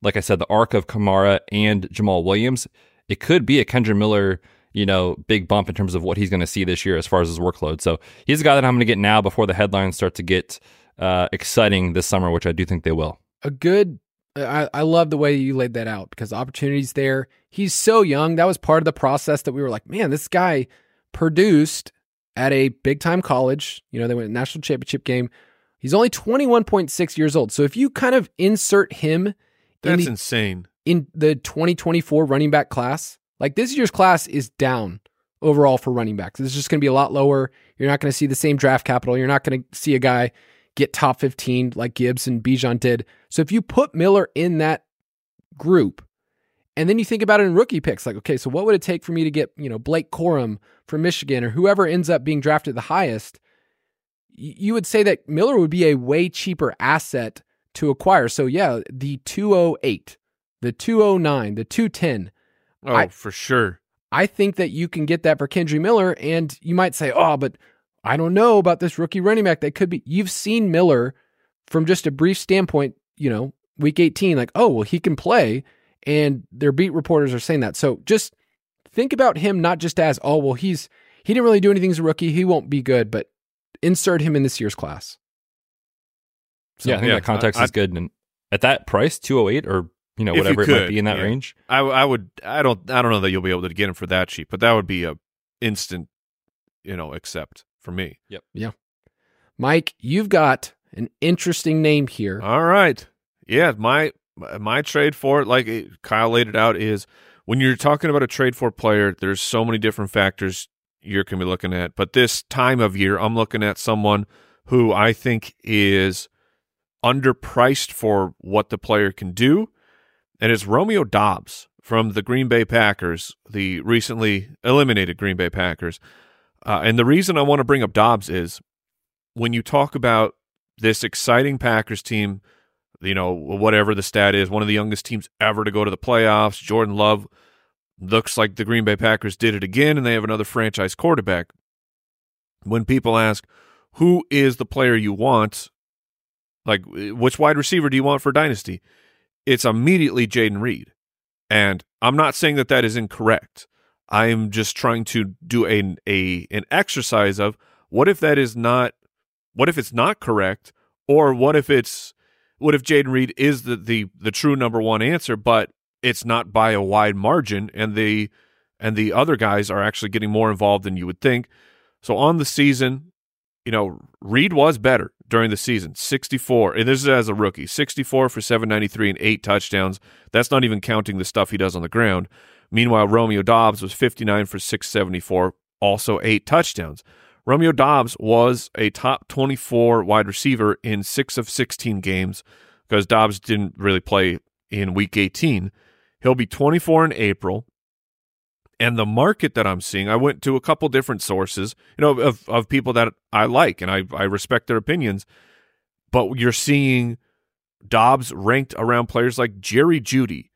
like I said, the arc of Kamara and Jamaal Williams, it could be a Kendre Miller, you know, big bump in terms of what he's going to see this year as far as his workload. So he's a guy that I'm going to get now before the headlines start to get uh, exciting this summer, which I do think they will. a good I, I love the way you laid that out because the opportunity's there. He's so young. That was part of the process that we were like, man, this guy produced at a big time college. You know, they went national championship game. He's only 21.6 years old. So if you kind of insert him in That's the, insane. in the 2024 running back class, like this year's class is down overall for running backs. It's just going to be a lot lower. You're not going to see the same draft capital. You're not going to see a guy get top 15 like Gibbs and Bijan did. So if you put Miller in that group, and then you think about it in rookie picks, like, okay, so what would it take for me to get, you know, Blake Corum from Michigan or whoever ends up being drafted the highest? You would say that Miller would be a way cheaper asset to acquire. So yeah, the 208, the 209, the 210. Oh, I- for sure. I think that you can get that for Kendre Miller, and you might say, "Oh, but I don't know about this rookie running back. That could be." You've seen Miller from just a brief standpoint, you know, week 18, like, "Oh, well, he can play," and their beat reporters are saying that. So just think about him not just as, "Oh, well, he's he didn't really do anything as a rookie. He won't be good," but insert him in this year's class. So yeah, I think yeah, that context I- is good. And at that price, 208 or you know If you whatever it might be in that yeah. range. I, I would. I don't. I don't know that you'll be able to get him for that cheap, but that would be a instant, you know, accept for me. Yep. Yeah. Mike, you've got an interesting name here. All right. Yeah, my my trade for it, like Kyle laid it out, is when you're talking about a trade for player, there's so many different factors you're going to be looking at. But this time of year, I'm looking at someone who I think is underpriced for what the player can do, and it's Romeo Doubs from the Green Bay Packers, the recently eliminated Green Bay Packers. Uh, and the reason I want to bring up Doubs is when you talk about this exciting Packers team, you know, whatever the stat is, one of the youngest teams ever to go to the playoffs. Jordan Love looks like the Green Bay Packers did it again, and they have another franchise quarterback. When people ask, who is the player you want? Like, which wide receiver do you want for Dynasty? It's immediately Jayden Reed. And I'm not saying that that is incorrect. I'm just trying to do a, a an exercise of what if that is not what if it's not correct? Or what if it's what if Jayden Reed is the, the the true number one answer but it's not by a wide margin and the and the other guys are actually getting more involved than you would think. So on the season you know Reed was better during the season 64 and this is as a rookie 64 for 793 and 8 touchdowns. That's not even counting the stuff he does on the ground meanwhile Romeo Doubs was 59 for 674 also 8 touchdowns Romeo Doubs was a top 24 wide receiver in six of 16 games because Doubs didn't really play in week 18. He'll be 24 in April. And the market that I'm seeing, I went to a couple different sources, you know, of, of people that I like and I, I respect their opinions. But you're seeing Doubs ranked around players like Jerry Jeudy,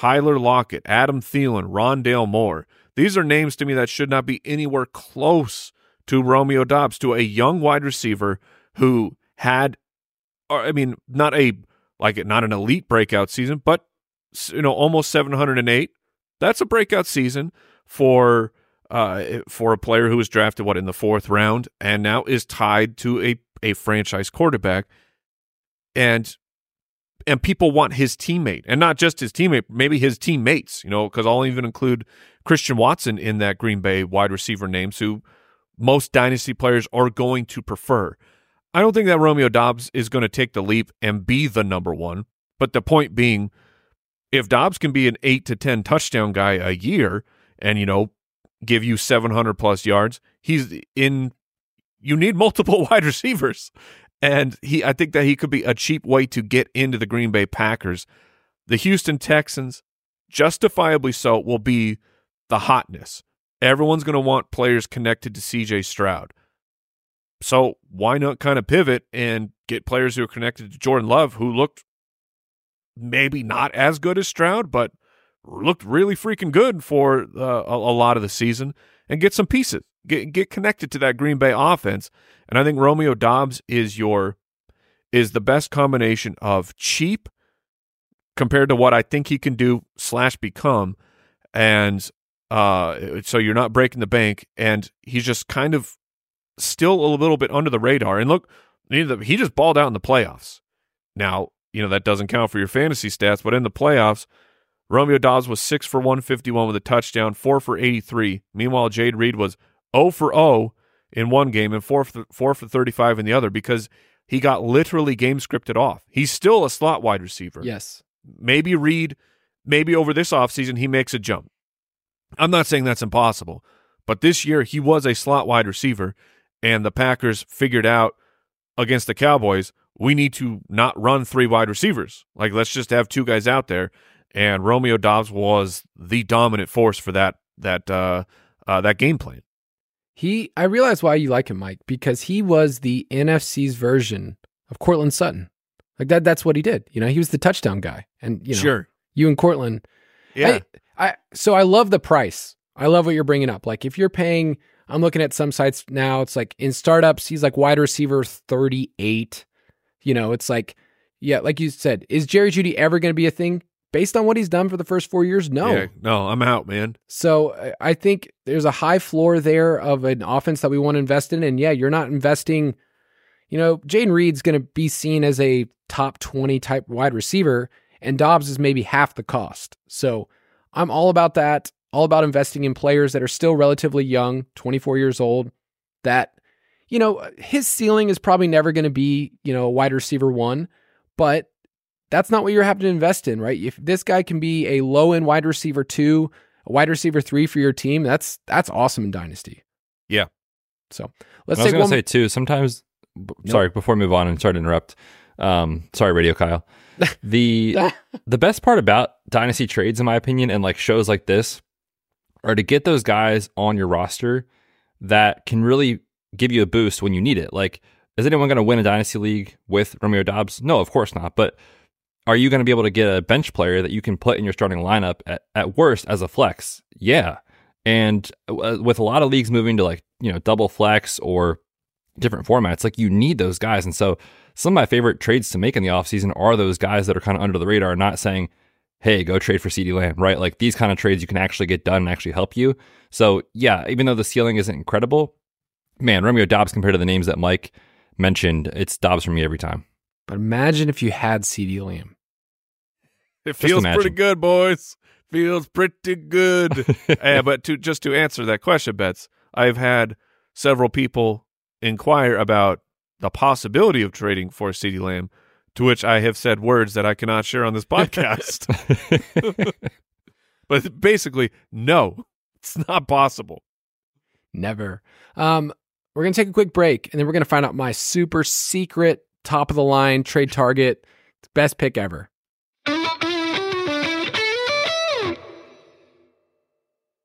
Tyler Lockett, Adam Thielen, Rondale Moore. These are names to me that should not be anywhere close to Romeo Doubs, to a young wide receiver who had, I mean, not a like not an elite breakout season, but you know, almost 708. That's a breakout season for uh for a player who was drafted what in the fourth round and now is tied to a a franchise quarterback, and and people want his teammate and not just his teammate, maybe his teammates. You know, because I'll even include Christian Watson in that Green Bay wide receiver names who most dynasty players are going to prefer. I don't think that Romeo Doubs is going to take the leap and be the number one. But the point being, if Doubs can be an eight to 10 touchdown guy a year and, you know, give you 700 plus yards, he's in, you need multiple [laughs] wide receivers. And he, I think that he could be a cheap way to get into the Green Bay Packers. The Houston Texans, justifiably so, will be the hotness. Everyone's going to want players connected to CJ Stroud. So why not kind of pivot and get players who are connected to Jordan Love, who looked maybe not as good as Stroud, but looked really freaking good for uh, a, a lot of the season, and get some pieces, get get connected to that Green Bay offense. And I think Romeo Doubs is your is the best combination of cheap compared to what I think he can do slash become, and uh, so you're not breaking the bank, and he's just kind of still a little bit under the radar. And look, he just balled out in the playoffs. Now you know, that doesn't count for your fantasy stats, but in the playoffs, Romeo Doubs was 6 for 151 with a touchdown, 4 for 83. Meanwhile, Jayden Reed was 0 for 0 in one game and 4 for, 4 for 35 in the other because he got literally game scripted off. He's still a slot wide receiver. Yes. Maybe Reed, maybe over this offseason, he makes a jump. I'm not saying that's impossible, but this year he was a slot wide receiver, and the Packers figured out against the Cowboys we need to not run three wide receivers. Like, let's just have two guys out there. And Romeo Doubs was the dominant force for that that uh, uh, that game plan. He, I realize why you like him, Mike, because he was the NFC's version of Courtland Sutton. Like that, that's what he did. You know, he was the touchdown guy, and you know, Sure. you and Courtland. Yeah. I, I, so I love the price. I love what you're bringing up. Like if you're paying, I'm looking at some sites now. It's like in startups, he's like wide receiver 38. You know, it's like, yeah, like you said, is Jerry Jeudy ever going to be a thing? Based on what he's done for the first four years, no. Yeah, no, I'm out, man. So I- I think there's a high floor there of an offense that we want to invest in. And yeah, you're not investing, you know, Jayden Reed's going to be seen as a top 20 type wide receiver, and Doubs is maybe half the cost. So I'm all about that, all about investing in players that are still relatively young, 24 years old, that, you know, his ceiling is probably never going to be, you know, a wide receiver one, but that's not what you're having to invest in, right? If this guy can be a low end wide receiver two, a wide receiver three for your team, that's that's awesome in Dynasty. Yeah. So let's I was going to say too. Sometimes, b- sorry, before we move on and start to interrupt. Um, sorry, Radio Kyle. [laughs] The [laughs] the best part about dynasty trades, in my opinion, and like shows like this, are to get those guys on your roster that can really give you a boost when you need it. Like, is anyone going to win a dynasty league with Romeo Doubs? No, of course not. But are you going to be able to get a bench player that you can put in your starting lineup at, at worst as a flex? Yeah. And uh, with a lot of leagues moving to like, you know, double flex or different formats, like you need those guys. And so some of my favorite trades to make in the offseason are those guys that are kind of under the radar, not saying, hey, go trade for CeeDee Lamb, right? Like these kind of trades you can actually get done and actually help you. So yeah, even though the ceiling isn't incredible, man, Romeo Doubs compared to the names that Mike mentioned, it's Doubs for me every time. But imagine if you had CeeDee Lamb. It feels imagine. pretty good, boys. Feels pretty good. yeah, [laughs] but to just to answer that question, Betz, I've had several people inquire about the possibility of trading for CeeDee Lamb, to which I have said words that I cannot share on this [laughs] podcast. [laughs] but basically, no, it's not possible. Never. Um, we're gonna take a quick break, and then we're gonna find out my super secret top of the line trade target, best pick ever.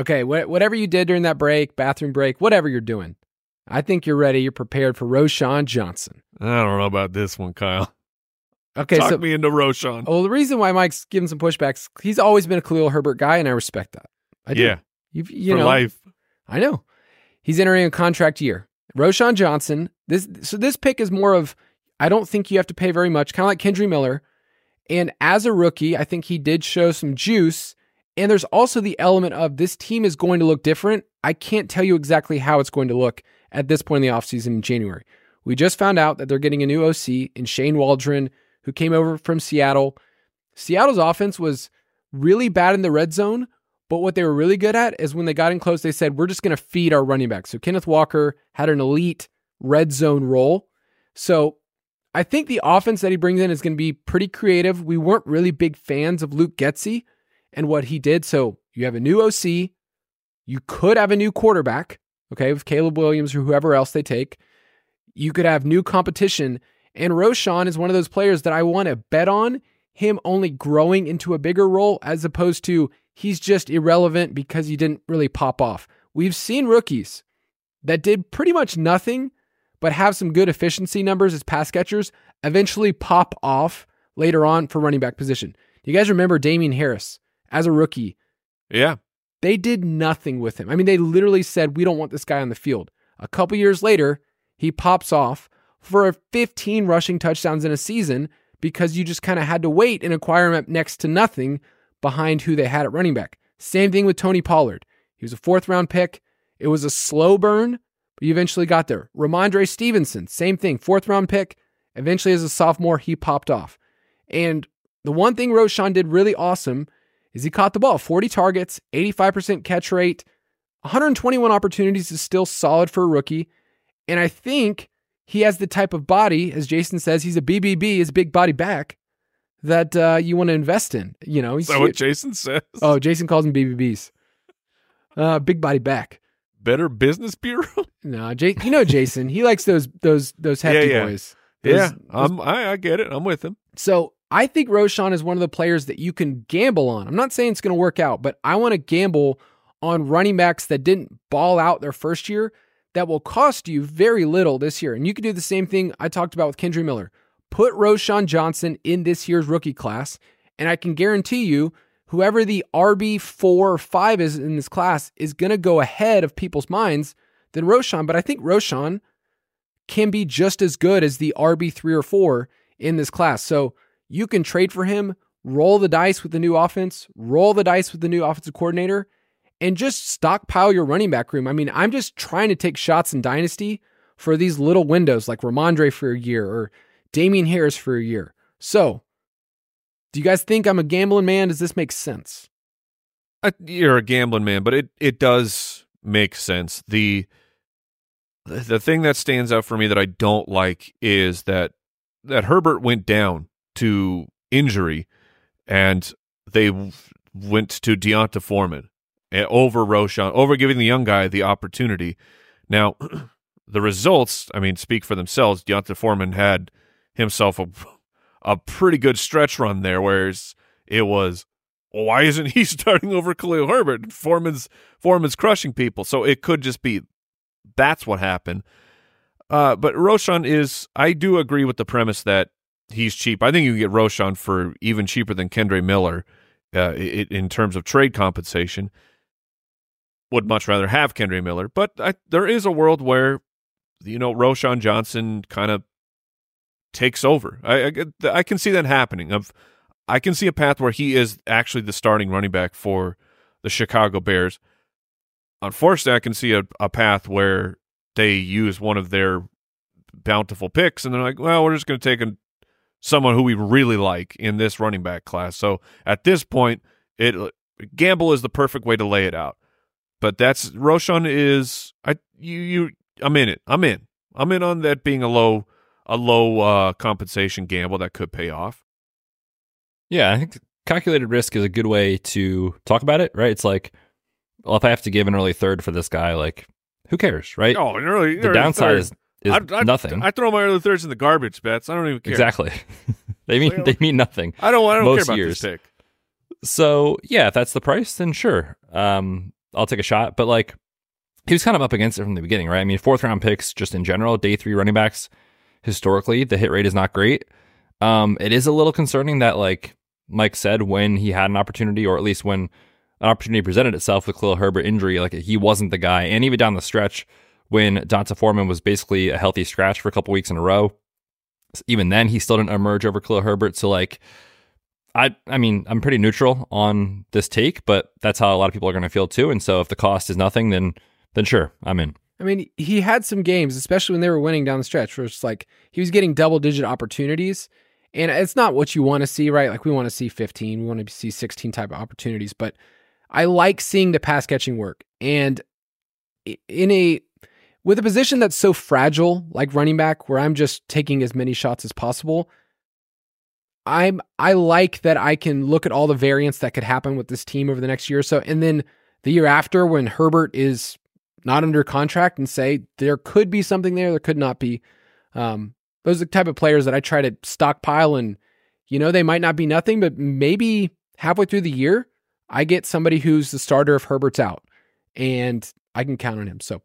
Okay, wh- whatever you did during that break, bathroom break, whatever you're doing, I think you're ready. You're prepared for Roschon Johnson. I don't know about this one, Kyle. Okay, Talk so me into Roschon. well, the reason why Mike's giving some pushbacks, he's always been a Khalil Herbert guy, and I respect that. I do. yeah, You've, you for know, life. I know. He's entering a contract year. Roschon Johnson. This so this pick is more of I don't think you have to pay very much, kind of like Kendre Miller. And as a rookie, I think he did show some juice. And there's also the element of this team is going to look different. I can't tell you exactly how it's going to look at this point in the offseason in January. We just found out that they're getting a new OC in Shane Waldron, who came over from Seattle. Seattle's offense was really bad in the red zone, but what they were really good at is when they got in close, they said, We're just going to feed our running backs. So Kenneth Walker had an elite red zone role. So I think the offense that he brings in is going to be pretty creative. We weren't really big fans of Luke Getsy and what he did. So you have a new OC. You could have a new quarterback, okay, with Caleb Williams or whoever else they take. You could have new competition. And Roschon is one of those players that I want to bet on him only growing into a bigger role as opposed to he's just irrelevant because he didn't really pop off. We've seen rookies that did pretty much nothing but have some good efficiency numbers as pass catchers eventually pop off later on for running back position. Do you guys remember Damien Harris as a rookie? Yeah. They did nothing with him. I mean, they literally said, we don't want this guy on the field. A couple years later, he pops off for 15 rushing touchdowns in a season because you just kind of had to wait and acquire him next to nothing behind who they had at running back. Same thing with Tony Pollard. He was a fourth round pick. It was a slow burn, but you eventually got there. Rhamondre Stevenson, same thing, fourth round pick. Eventually, as a sophomore, he popped off. And the one thing Roschon did really awesome is he caught the ball 40 targets, 85% catch rate, 121 opportunities is still solid for a rookie. And I think he has the type of body, as Jason says, he's a BBB, his big body back that uh, you want to invest in. You know, he's Is that what Jason says? Oh, Jason calls them BBBs. Uh, big body back. Better Business Bureau. [laughs] no, Jay, you know Jason. He likes those those those hefty yeah, yeah. boys. Those, yeah, those, I, I get it. I'm with him. So I think Roschon is one of the players that you can gamble on. I'm not saying it's going to work out, but I want to gamble on running backs that didn't ball out their first year that will cost you very little this year. And you can do the same thing I talked about with Kendre Miller. Put Roschon Johnson in this year's rookie class, and I can guarantee you, whoever the RB four or five is in this class is going to go ahead of people's minds than Roschon. But I think Roschon can be just as good as the RB three or four in this class. So you can trade for him, roll the dice with the new offense, roll the dice with the new offensive coordinator, and just stockpile your running back room. I mean, I'm just trying to take shots in Dynasty for these little windows like Rhamondre for a year or Damien Harris for a year. So, do you guys think I'm a gambling man? Does this make sense? I, you're a gambling man, but it it does make sense. The the thing that stands out for me that I don't like is that that Herbert went down to injury, and they went to D'Onta Foreman eh, over Roschon, over giving the young guy the opportunity. Now, [clears throat] the results, I mean, speak for themselves. D'Onta Foreman had himself a a pretty good stretch run there, whereas it was why isn't he [laughs] starting over Khalil Herbert? Foreman's Foreman's crushing people, so it could just be that's what happened. Uh, but Roschon is, I do agree with the premise that he's cheap. I think you can get Roschon for even cheaper than Kendre Miller uh, in terms of trade compensation. Would much rather have Kendre Miller, but I, there is a world where you know Roschon Johnson kind of takes over. I, I, I can see that happening. Of I can see a path where he is actually the starting running back for the Chicago Bears. Unfortunately, I can see a, a path where they use one of their bountiful picks and they're like, well, we're just going to take a, someone who we really like in this running back class. So at this point, it gamble is the perfect way to lay it out. But that's Roschon is I you you I'm in it. I'm in. I'm in on that being a low a low uh, compensation gamble that could pay off. Yeah, I think calculated risk is a good way to talk about it, right? It's like, well, if I have to give an early third for this guy, like, who cares, right? Oh, an early, the early downside third. is, is I, I, nothing. I throw my early thirds in the garbage bets. I don't even care. Exactly. [laughs] they mean they mean nothing. I don't. I don't care about years. this pick. So yeah, if that's the price, then sure, um, I'll take a shot. But like, he was kind of up against it from the beginning, right? I mean, fourth round picks, just in general, day three running backs historically the hit rate is not great. Um, it is a little concerning that, like Mike said, when he had an opportunity, or at least when an opportunity presented itself with Khalil Herbert injury, like he wasn't the guy. And even down the stretch, when D'Onta Foreman was basically a healthy scratch for a couple weeks in a row, even then he still didn't emerge over Khalil Herbert. So like, I I mean I'm pretty neutral on this take, but that's how a lot of people are going to feel too. And so if the cost is nothing, then then sure, I'm in. I mean, he had some games, especially when they were winning down the stretch, where it's like he was getting double digit opportunities. And it's not what you want to see, right? Like we want to see 15, we want to see 16 type of opportunities, but I like seeing the pass catching work. And in a with a position that's so fragile, like running back, where I'm just taking as many shots as possible, I'm I like that I can look at all the variants that could happen with this team over the next year or so, and then the year after when Herbert is not under contract and say there could be something there, there could not be. Um, those are the type of players that I try to stockpile and you know they might not be nothing, but maybe halfway through the year I get somebody who's the starter if Herbert's out, and I can count on him. So,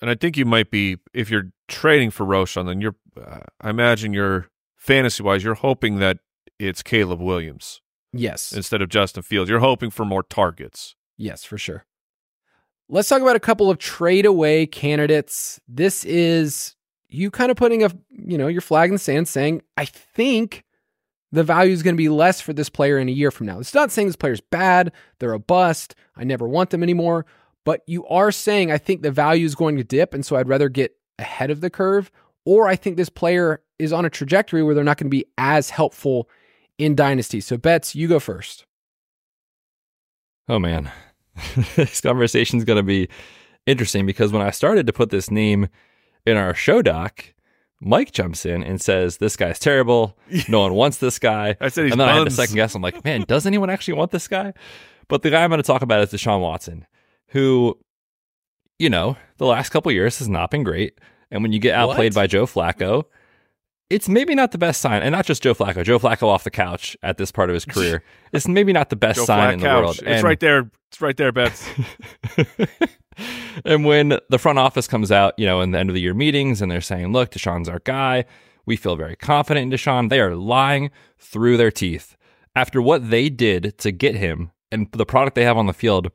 and I think you might be if you're trading for Roschon, then you're. Uh, I imagine you're fantasy wise, you're hoping that it's Caleb Williams. Yes. Instead of Justin Fields, you're hoping for more targets. Yes, for sure. Let's talk about a couple of trade away candidates. This is you kind of putting a you know your flag in the sand, saying I think the value is going to be less for this player in a year from now. It's not saying this player's bad, they're a bust, I never want them anymore, but you are saying I think the value is going to dip, and so I'd rather get ahead of the curve, or I think this player is on a trajectory where they're not going to be as helpful in Dynasty. So, Betz, you go first. Oh, man. [laughs] this conversation is going to be interesting because when I started to put this name in our show doc, Mike jumps in and says, This guy's terrible. No one wants this guy. [laughs] I said he's And then I had to second guess. I'm like, Man, does anyone actually want this guy? But the guy I'm going to talk about is Deshaun Watson, who, you know, the last couple years has not been great. And when you get outplayed What? by Joe Flacco, it's maybe not the best sign. And not just Joe Flacco, Joe Flacco off the couch at this part of his [laughs] career. It's maybe not the best Joe sign Flat in the couch. world. It's And- right there. It's right there, Betz. [laughs] and when the front office comes out, you know, in the end of the year meetings and they're saying, look, Deshaun's our guy. We feel very confident in Deshaun. They are lying through their teeth. After what they did to get him and the product they have on the field,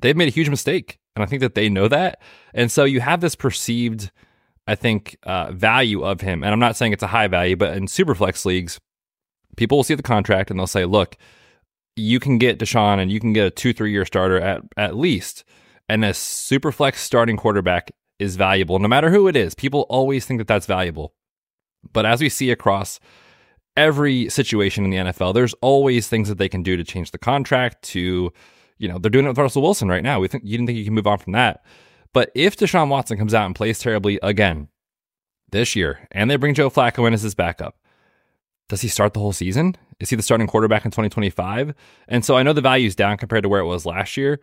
they've made a huge mistake. And I think that they know that. And so you have this perceived, I think, uh, value of him. And I'm not saying it's a high value, but in superflex leagues, people will see the contract and they'll say, look, you can get Deshaun and you can get a two, three year starter at, at least. And a super flex starting quarterback is valuable, no matter who it is. People always think that that's valuable. But as we see across every situation in the NFL, there's always things that they can do to change the contract. To, you know, they're doing it with Russell Wilson right now. We think you didn't think you can move on from that. But if Deshaun Watson comes out and plays terribly again this year, and they bring Joe Flacco in as his backup, does he start the whole season? Is he the starting quarterback in 2025? And so I know the value is down compared to where it was last year,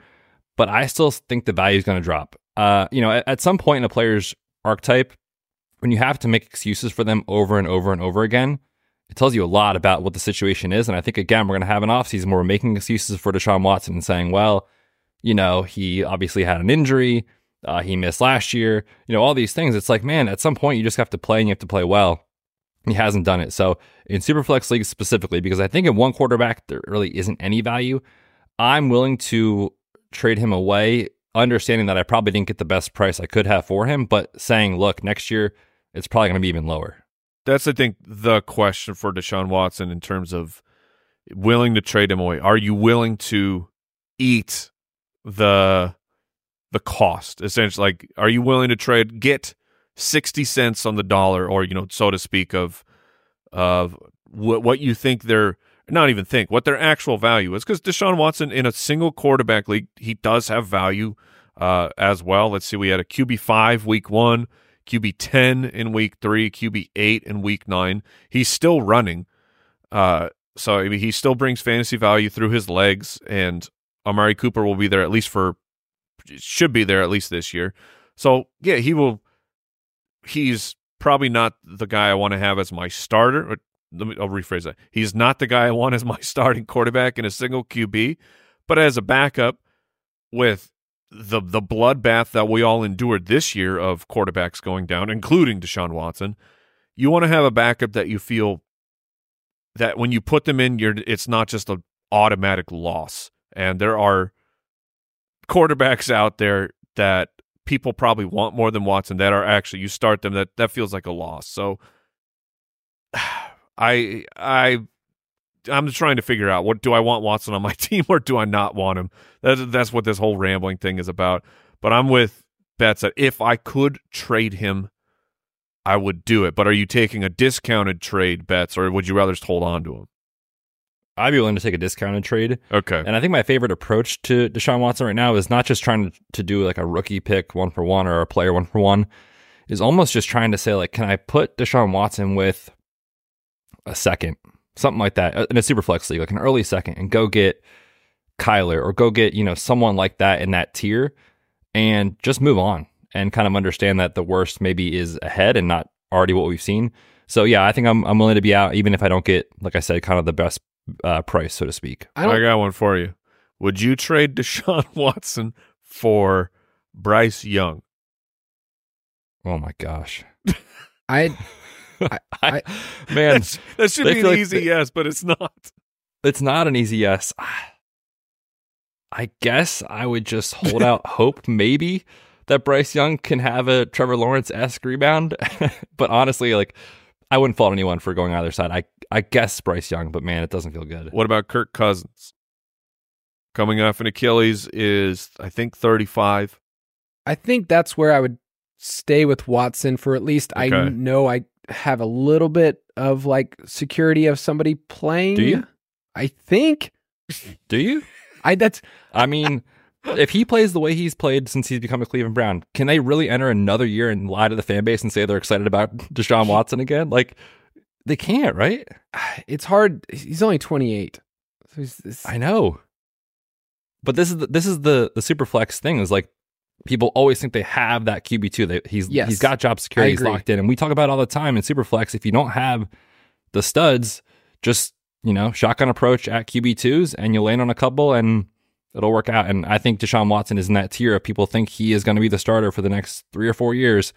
but I still think the value is going to drop. Uh, you know, at, at some point in a player's archetype, when you have to make excuses for them over and over and over again, it tells you a lot about what the situation is. And I think, again, we're going to have an offseason where we're making excuses for Deshaun Watson and saying, well, you know, he obviously had an injury. Uh, he missed last year. You know, all these things. It's like, man, at some point you just have to play and you have to play well. He hasn't done it. So in Superflex leagues specifically, because I think in one quarterback there really isn't any value, I'm willing to trade him away, understanding that I probably didn't get the best price I could have for him, but saying, look, next year it's probably going to be even lower. That's I think the question for Deshaun Watson in terms of willing to trade him away. Are you willing to eat the the cost? Essentially, like, are you willing to trade get sixty cents on the dollar, or you know, so to speak, of of what what you think they're not even think what their actual value is? Because Deshaun Watson in a single quarterback league, he does have value uh, as well. Let's see, we had a QB five week one. QB 10 in week three, QB 8 in week nine. He's still running. Uh, so I mean, he still brings fantasy value through his legs, and Amari Cooper will be there at least for, should be there at least this year. So yeah, he will, he's probably not the guy I want to have as my starter. Let me, I'll rephrase that. He's not the guy I want as my [laughs] starting quarterback in a single QB, but as a backup with the the bloodbath that we all endured this year of quarterbacks going down, including Deshaun Watson, you want to have a backup that you feel that when you put them in, you're it's not just an automatic loss. And there are quarterbacks out there that people probably want more than Watson that are actually you start them that that feels like a loss. So [sighs] I I I'm just trying to figure out what do I want Watson on my [laughs] team or do I not want him? That's that's what this whole rambling thing is about. But I'm with Betz that if I could trade him, I would do it. But are you taking a discounted trade, Betz, or would you rather just hold on to him? I'd be willing to take a discounted trade. Okay. And I think my favorite approach to Deshaun Watson right now is not just trying to, to do like a rookie pick one for one or a player one for one, is almost just trying to say, like, can I put Deshaun Watson with a second, something like that, uh, in a super flex league, like an early second, and go get Kyler or go get, you know, someone like that in that tier and just move on and kind of understand that the worst maybe is ahead and not already what we've seen. So yeah, I think I'm I'm willing to be out even if I don't get, like I said, kind of the best uh, price, so to speak. I. I got one for you. Would you trade [laughs] Deshaun Watson for Bryce Young? Oh my gosh, [laughs] I [laughs] I, man, that should be an like easy they- yes, but it's not. it's not an easy yes. [sighs] I guess I would just hold [laughs] out hope, maybe that Bryce Young can have a Trevor Lawrence esque rebound. [laughs] but honestly, like I wouldn't fault anyone for going either side. I I guess Bryce Young, but man, it doesn't feel good. What about Kirk Cousins? Coming off an Achilles is I think 35. I think that's where I would stay with Watson for at least I know I have a little bit of like security of somebody playing. Do you? I think Do you? I that's I mean, if he plays the way he's played since he's become a Cleveland Brown, can they really enter another year and lie to the fan base and say they're excited about [laughs] Deshaun Watson again? Like, they can't, right? [sighs] it's hard. He's only 28. So he's, it's- I know. But this is the, this is the the super flex thing is like people always think they have that QB two. They, he's Yes. he's got job security. He's locked in, and we talk about it all the time in Superflex. If you don't have the studs, just you know shotgun approach at QB twos, and you'll land on a couple, and it'll work out. And I think Deshaun Watson is in that tier of people think he is going to be the starter for the next three or four years,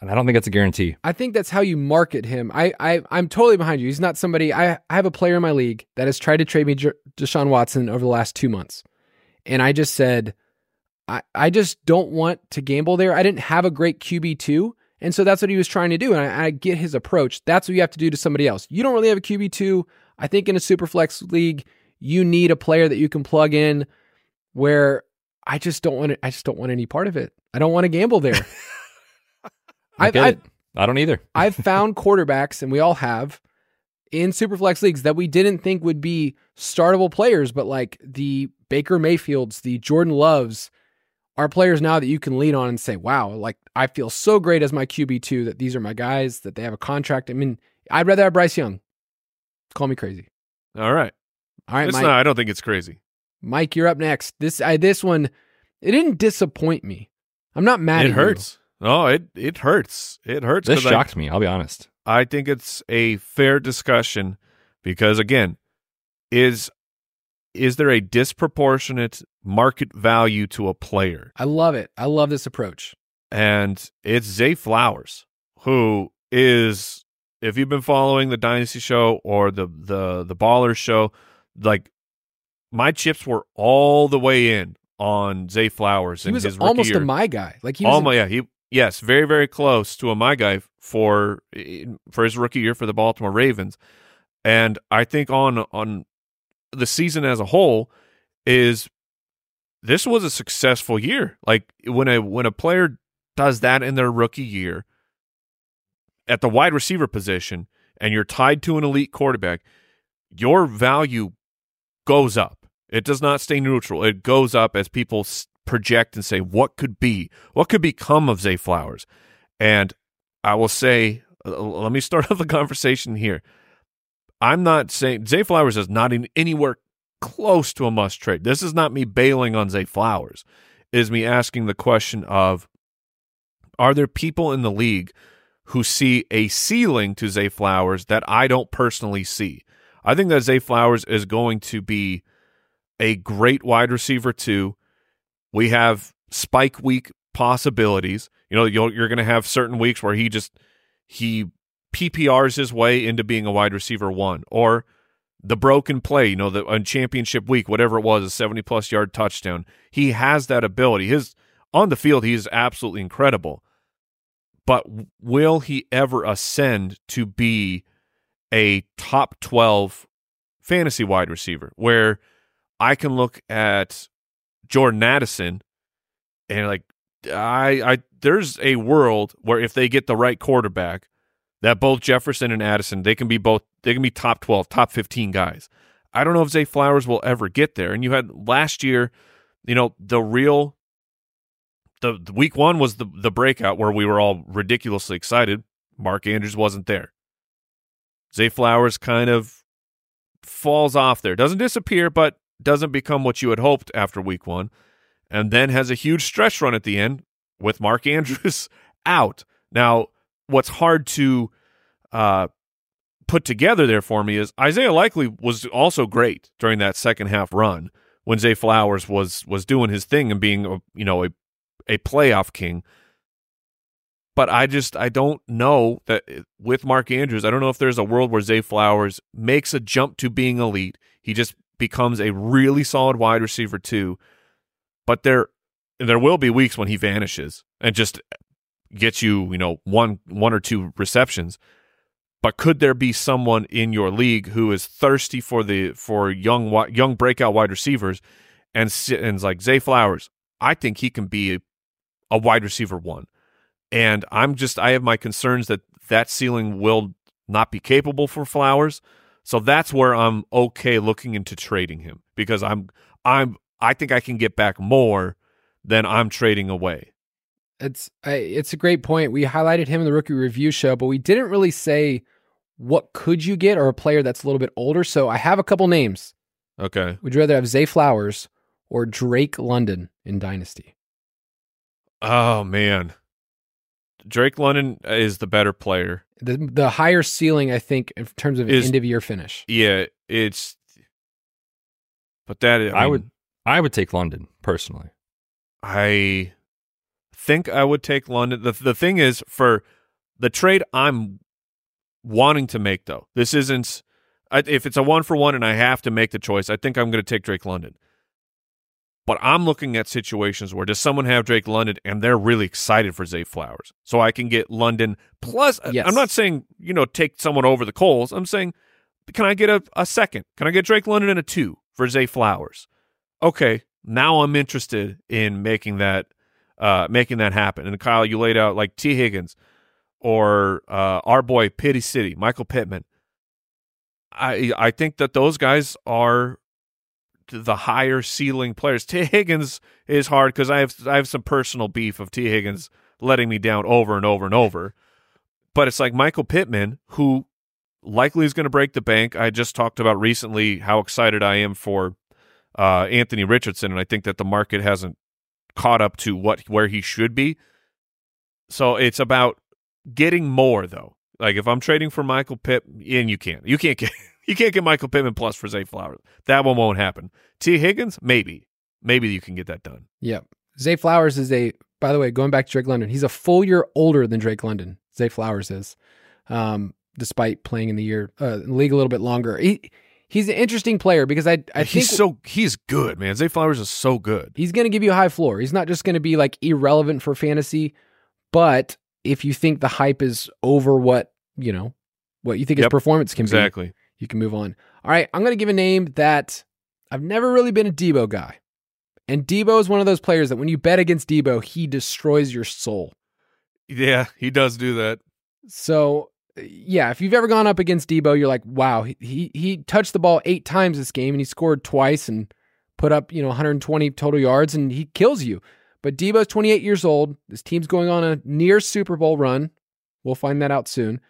and I don't think it's a guarantee. I think that's how you market him. I, I I'm totally behind you. He's not somebody. I I have a player in my league that has tried to trade me J- Deshaun Watson over the last two months, and I just said, I I just don't want to gamble there. I didn't have a great QB two, and so that's what he was trying to do. And I, I get his approach. That's what you have to do to somebody else. You don't really have a QB two. I think in a super flex league, you need a player that you can plug in. Where I just don't want. I just don't want any part of it. I don't want to gamble there. [laughs] I I've- I've- I don't either. [laughs] I've [laughs] found quarterbacks, and we all have, in superflex leagues that we didn't think would be startable players, but like the Baker Mayfields, the Jordan Loves, are players now that you can lean on and say, "Wow, like I feel so great as my QB two that these are my guys that they have a contract." I mean, I'd rather have Bryce Young. Call me crazy. All right. All right, it's Mike. not I don't think it's crazy. Mike, you're up next. This I, this one, it didn't disappoint me. I'm not mad. it at hurts. Oh, it it hurts. It hurts. This 'cause I- shocked me. I'll be honest. I think it's a fair discussion because again, is is there a disproportionate market value to a player? I love it. I love this approach. And it's Zay Flowers, who is if you've been following the Dynasty show or the the the Ballers show, like my chips were all the way in on Zay Flowers He and was his almost year. a my guy. Like he was. Almost, yeah, he yes, very very close to a my guy for for his rookie year for the Baltimore Ravens, and I think on on the season as a whole is this was a successful year. Like when a when a player does that in their rookie year at the wide receiver position, and you're tied to an elite quarterback, your value goes up. It does not stay neutral. It goes up as people project and say, what could be? What could become of Zay Flowers? And I will say, let me start [laughs] off the conversation here. I'm not saying Zay Flowers is not in anywhere close to a must trade. This is not me bailing on Zay Flowers. It is me asking the question of are there people in the league who see a ceiling to Zay Flowers that I don't personally see? I think that Zay Flowers is going to be a great wide receiver too. We have spike week possibilities. You know, you'll, you're going to have certain weeks where he just he PPRs his way into being a wide receiver one, or the broken play. You know, the on championship week, whatever it was, a 70 plus yard touchdown. He has that ability. His on the field, he is absolutely incredible. But will he ever ascend to be a top 12 fantasy wide receiver where I can look at Jordan Addison and like I I there's a world where if they get the right quarterback that both Jefferson and Addison they can be both they can be top 12 top 15 guys I don't know if Zay Flowers will ever get there. And you had last year, you know, the real the, the week one was the the breakout where we were all ridiculously excited. Mark Andrews wasn't there. Zay Flowers kind of falls off there. Doesn't disappear, but doesn't become what you had hoped after week one. And then has a huge stretch run at the end with Mark [laughs] Andrews out. Now, what's hard to uh, put together there for me is Isaiah Likely was also great during that second half run when Zay Flowers was was doing his thing and being a you know a a playoff king. But I just I don't know that with Mark Andrews, I don't know if there's a world where Zay Flowers makes a jump to being elite. He just becomes a really solid wide receiver too. But there there will be weeks when he vanishes and just gets you, you know, one one or two receptions. But could there be someone in your league who is thirsty for the for young young breakout wide receivers and and like Zay Flowers? I think he can be a, a wide receiver one, and I'm just I have my concerns that that ceiling will not be capable for Flowers. So that's where I'm okay looking into trading him because I'm I'm I think I can get back more than I'm trading away. It's uh, it's a great point. We highlighted him in the rookie review show, but we didn't really say what could you get or a player that's a little bit older. So I have a couple names. Okay. Would you rather have Zay Flowers or Drake London in Dynasty? Oh man. Drake London uh, is the better player. The the higher ceiling, I think, in terms of Is- end of year finish. Yeah, it's but that I, I mean, would I would take London personally. I think I would take London. The the thing is for the trade I'm wanting to make though. This isn't I, if it's a one for one and I have to make the choice. I think I'm going to take Drake London. But I'm looking at situations where does someone have Drake London and they're really excited for Zay Flowers, so I can get London plus. Yes. I'm not saying you know take someone over the coals. I'm saying can I get a, a second? Can I get Drake London and a two for Zay Flowers? Okay, now I'm interested in making that uh, making that happen. And Kyle, you laid out like T Higgins or uh, our boy Pity City, Michael Pittman. I I think that those guys are the higher ceiling players. T Higgins is hard because I have I have some personal beef of T Higgins letting me down over and over and over. But it's like Michael Pittman, who likely is going to break the bank. I just talked about recently how excited I am for uh, Anthony Richardson, and I think that the market hasn't caught up to what where he should be. So it's about getting more though. Like if I'm trading for Michael Pitt, and you can't, you can't get, [laughs] you can't get Michael Pittman plus for Zay Flowers. That one won't happen. T Higgins, maybe, maybe you can get that done. Yep. Zay Flowers is a, by the way, going back to Drake London, he's a full year older than Drake London. Zay Flowers is, um, despite playing in the year uh, league a little bit longer. He he's an interesting player because I I he's think so he's good, man. Zay Flowers is so good. he's going to give you a high floor. He's not just going to be like irrelevant for fantasy, but if you think the hype is over what you know, what you think his performance can be, Exactly. you can move on. All right, I'm going to give a name that I've never really been a Deebo guy. And Deebo is one of those players that when you bet against Deebo, he destroys your soul. Yeah, he does do that. So, yeah, if you've ever gone up against Deebo, you're like, wow, he, he he touched the ball 8 times this game and he scored twice and put up, you know, 120 total yards and he kills you. But Deebo's 28 years old. This team's going on a near Super Bowl run. We'll find that out soon.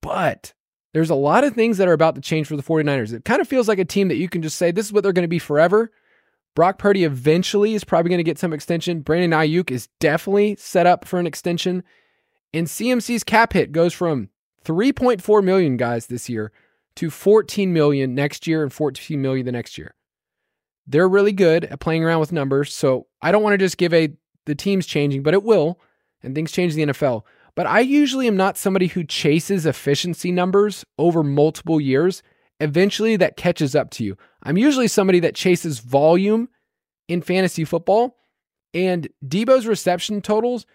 But there's a lot of things that are about to change for the 49ers. It kind of feels like a team that you can just say, this is what they're going to be forever. Brock Purdy eventually is probably going to get some extension. Brandon Aiyuk is definitely set up for an extension. And CMC's cap hit goes from 3.4 million guys this year to 14 million next year and 14 million the next year. They're really good at playing around with numbers, so I don't want to just give a the team's changing, but it will, and things change in the NFL. But I usually am not somebody who chases efficiency numbers over multiple years. Eventually that catches up to you. I'm usually somebody that chases volume in fantasy football, and Deebo's reception totals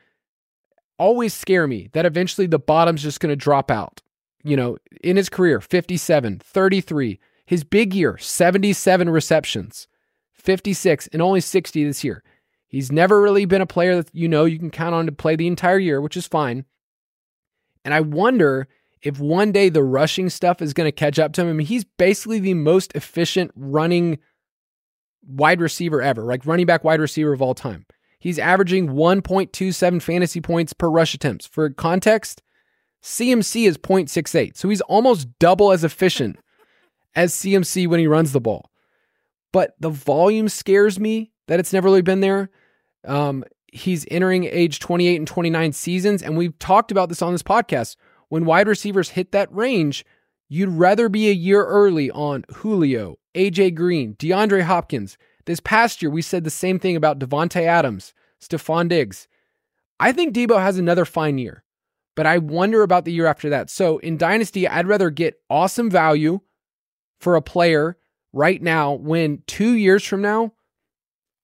always scare me that eventually the bottom's just going to drop out. You know, in his career, 57, 33, his big year, 77 receptions, 56, and only 60 this year. He's never really been a player that you know you can count on to play the entire year, which is fine. And I wonder if one day the rushing stuff is going to catch up to him, I mean, he's basically the most efficient running wide receiver ever, like running back wide receiver of all time. He's averaging 1.27 fantasy points per rush attempts. For context, CMC is 0.68. So he's almost double as efficient as CMC when he runs the ball. But the volume scares me that it's never really been there. Um, he's entering age 28 and 29 seasons. And we've talked about this on this podcast. When wide receivers hit that range, you'd rather be a year early on Julio, AJ Green, DeAndre Hopkins. This past year, we said the same thing about Davante Adams, Stefon Diggs. I think Deebo has another fine year, but I wonder about the year after that. So in Dynasty, I'd rather get awesome value for a player right now when two years from now,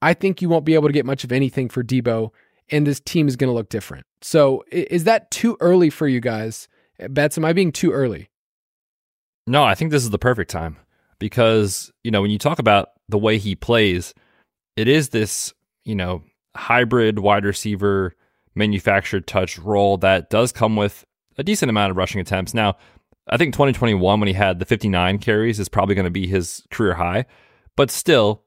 I think you won't be able to get much of anything for Deebo and this team is going to look different. So is that too early for you guys? Betz, am I being too early? No, I think this is the perfect time because, you know, when you talk about the way he plays, it is this, you know, hybrid wide receiver manufactured touch role that does come with a decent amount of rushing attempts. Now, I think 2021 when he had the 59 carries is probably going to be his career high, but still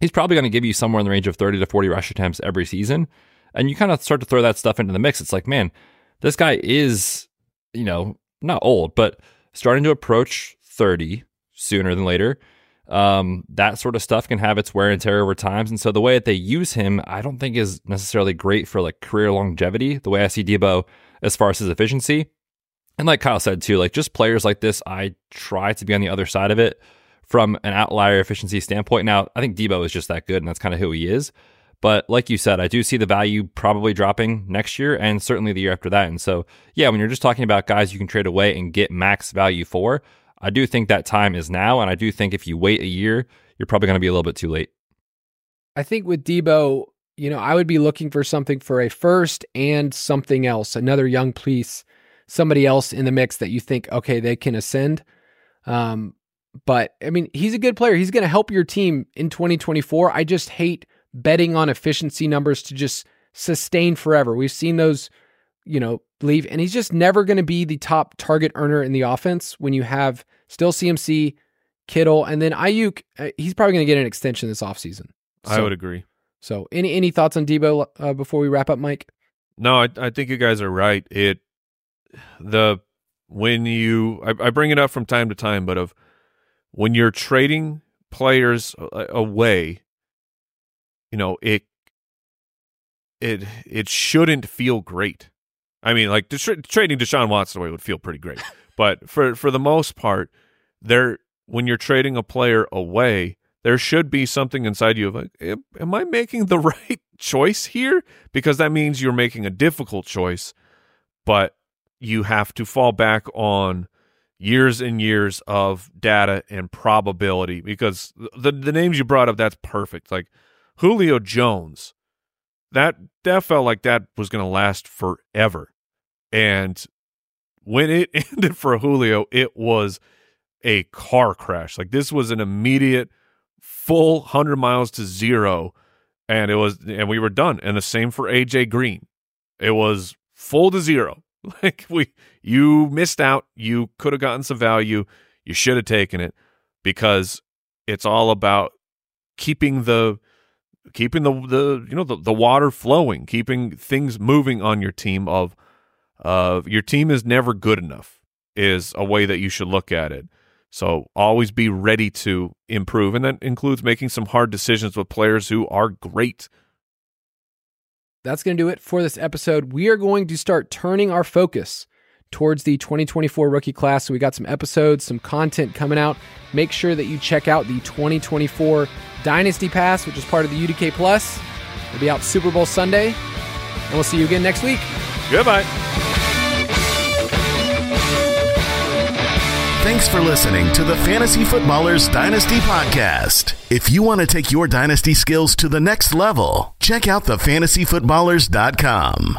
he's probably going to give you somewhere in the range of 30 to 40 rush attempts every season. And you kind of start to throw that stuff into the mix. It's like, man, this guy is, you know, not old, but starting to approach 30 sooner than later. Um, that sort of stuff can have its wear and tear over times. And so the way that they use him, I don't think is necessarily great for like career longevity, the way I see Deebo as far as his efficiency. And like Kyle said too, like just players like this, I try to be on the other side of it from an outlier efficiency standpoint. Now, I think Deebo is just that good, and that's kind of who he is. But like you said, I do see the value probably dropping next year and certainly the year after that. And so, yeah, when you're just talking about guys you can trade away and get max value for, I do think that time is now. And I do think if you wait a year, you're probably going to be a little bit too late. I think with Deebo, you know, I would be looking for something for a first and something else, another young piece, somebody else in the mix that you think, okay, they can ascend. Um, but I mean, he's a good player. He's going to help your team in 2024. I just hate betting on efficiency numbers to just sustain forever. We've seen those, you know, leave, and he's just never going to be the top target earner in the offense when you have still CMC, Kittle, and then Aiyuk. Uh, he's probably going to get an extension this offseason. So, I would agree. So, any any thoughts on Deebo uh, before we wrap up, Mike? No, I, I think you guys are right. It the when you I, I bring it up from time to time, but of when you're trading players away, you know it it it shouldn't feel great. I mean, like trading Deshaun Watson away would feel pretty great, but for for the most part, there when you're trading a player away, there should be something inside you of like, am I making the [laughs] right choice here? Because that means you're making a difficult choice, but you have to fall back on years and years of data and probability because the the names you brought up that's perfect. Like Julio Jones, that that felt like that was going to last forever, and when it [laughs] ended for Julio, it was a car crash. Like this was an immediate full hundred miles to zero, and it was and we were done. And the same for AJ Green, it was full to zero. [laughs] Like we you missed out. You could have gotten some value. You should have taken it because it's all about keeping the keeping the the you know the, the water flowing, keeping things moving on your team of uh your team is never good enough is a way that you should look at it. So always be ready to improve and that includes making some hard decisions with players who are great that's going to do it for this episode. We are going to start turning our focus towards the 2024 rookie class. So we got some episodes, some content coming out. Make sure that you check out the 2024 Dynasty Pass, which is part of the UDK Plus. It'll be out Super Bowl Sunday. And we'll see you again next week. Goodbye. Thanks for listening to the Fantasy Footballers Dynasty Podcast. If you want to take your dynasty skills to the next level, check out the thefantasyfootballers.com.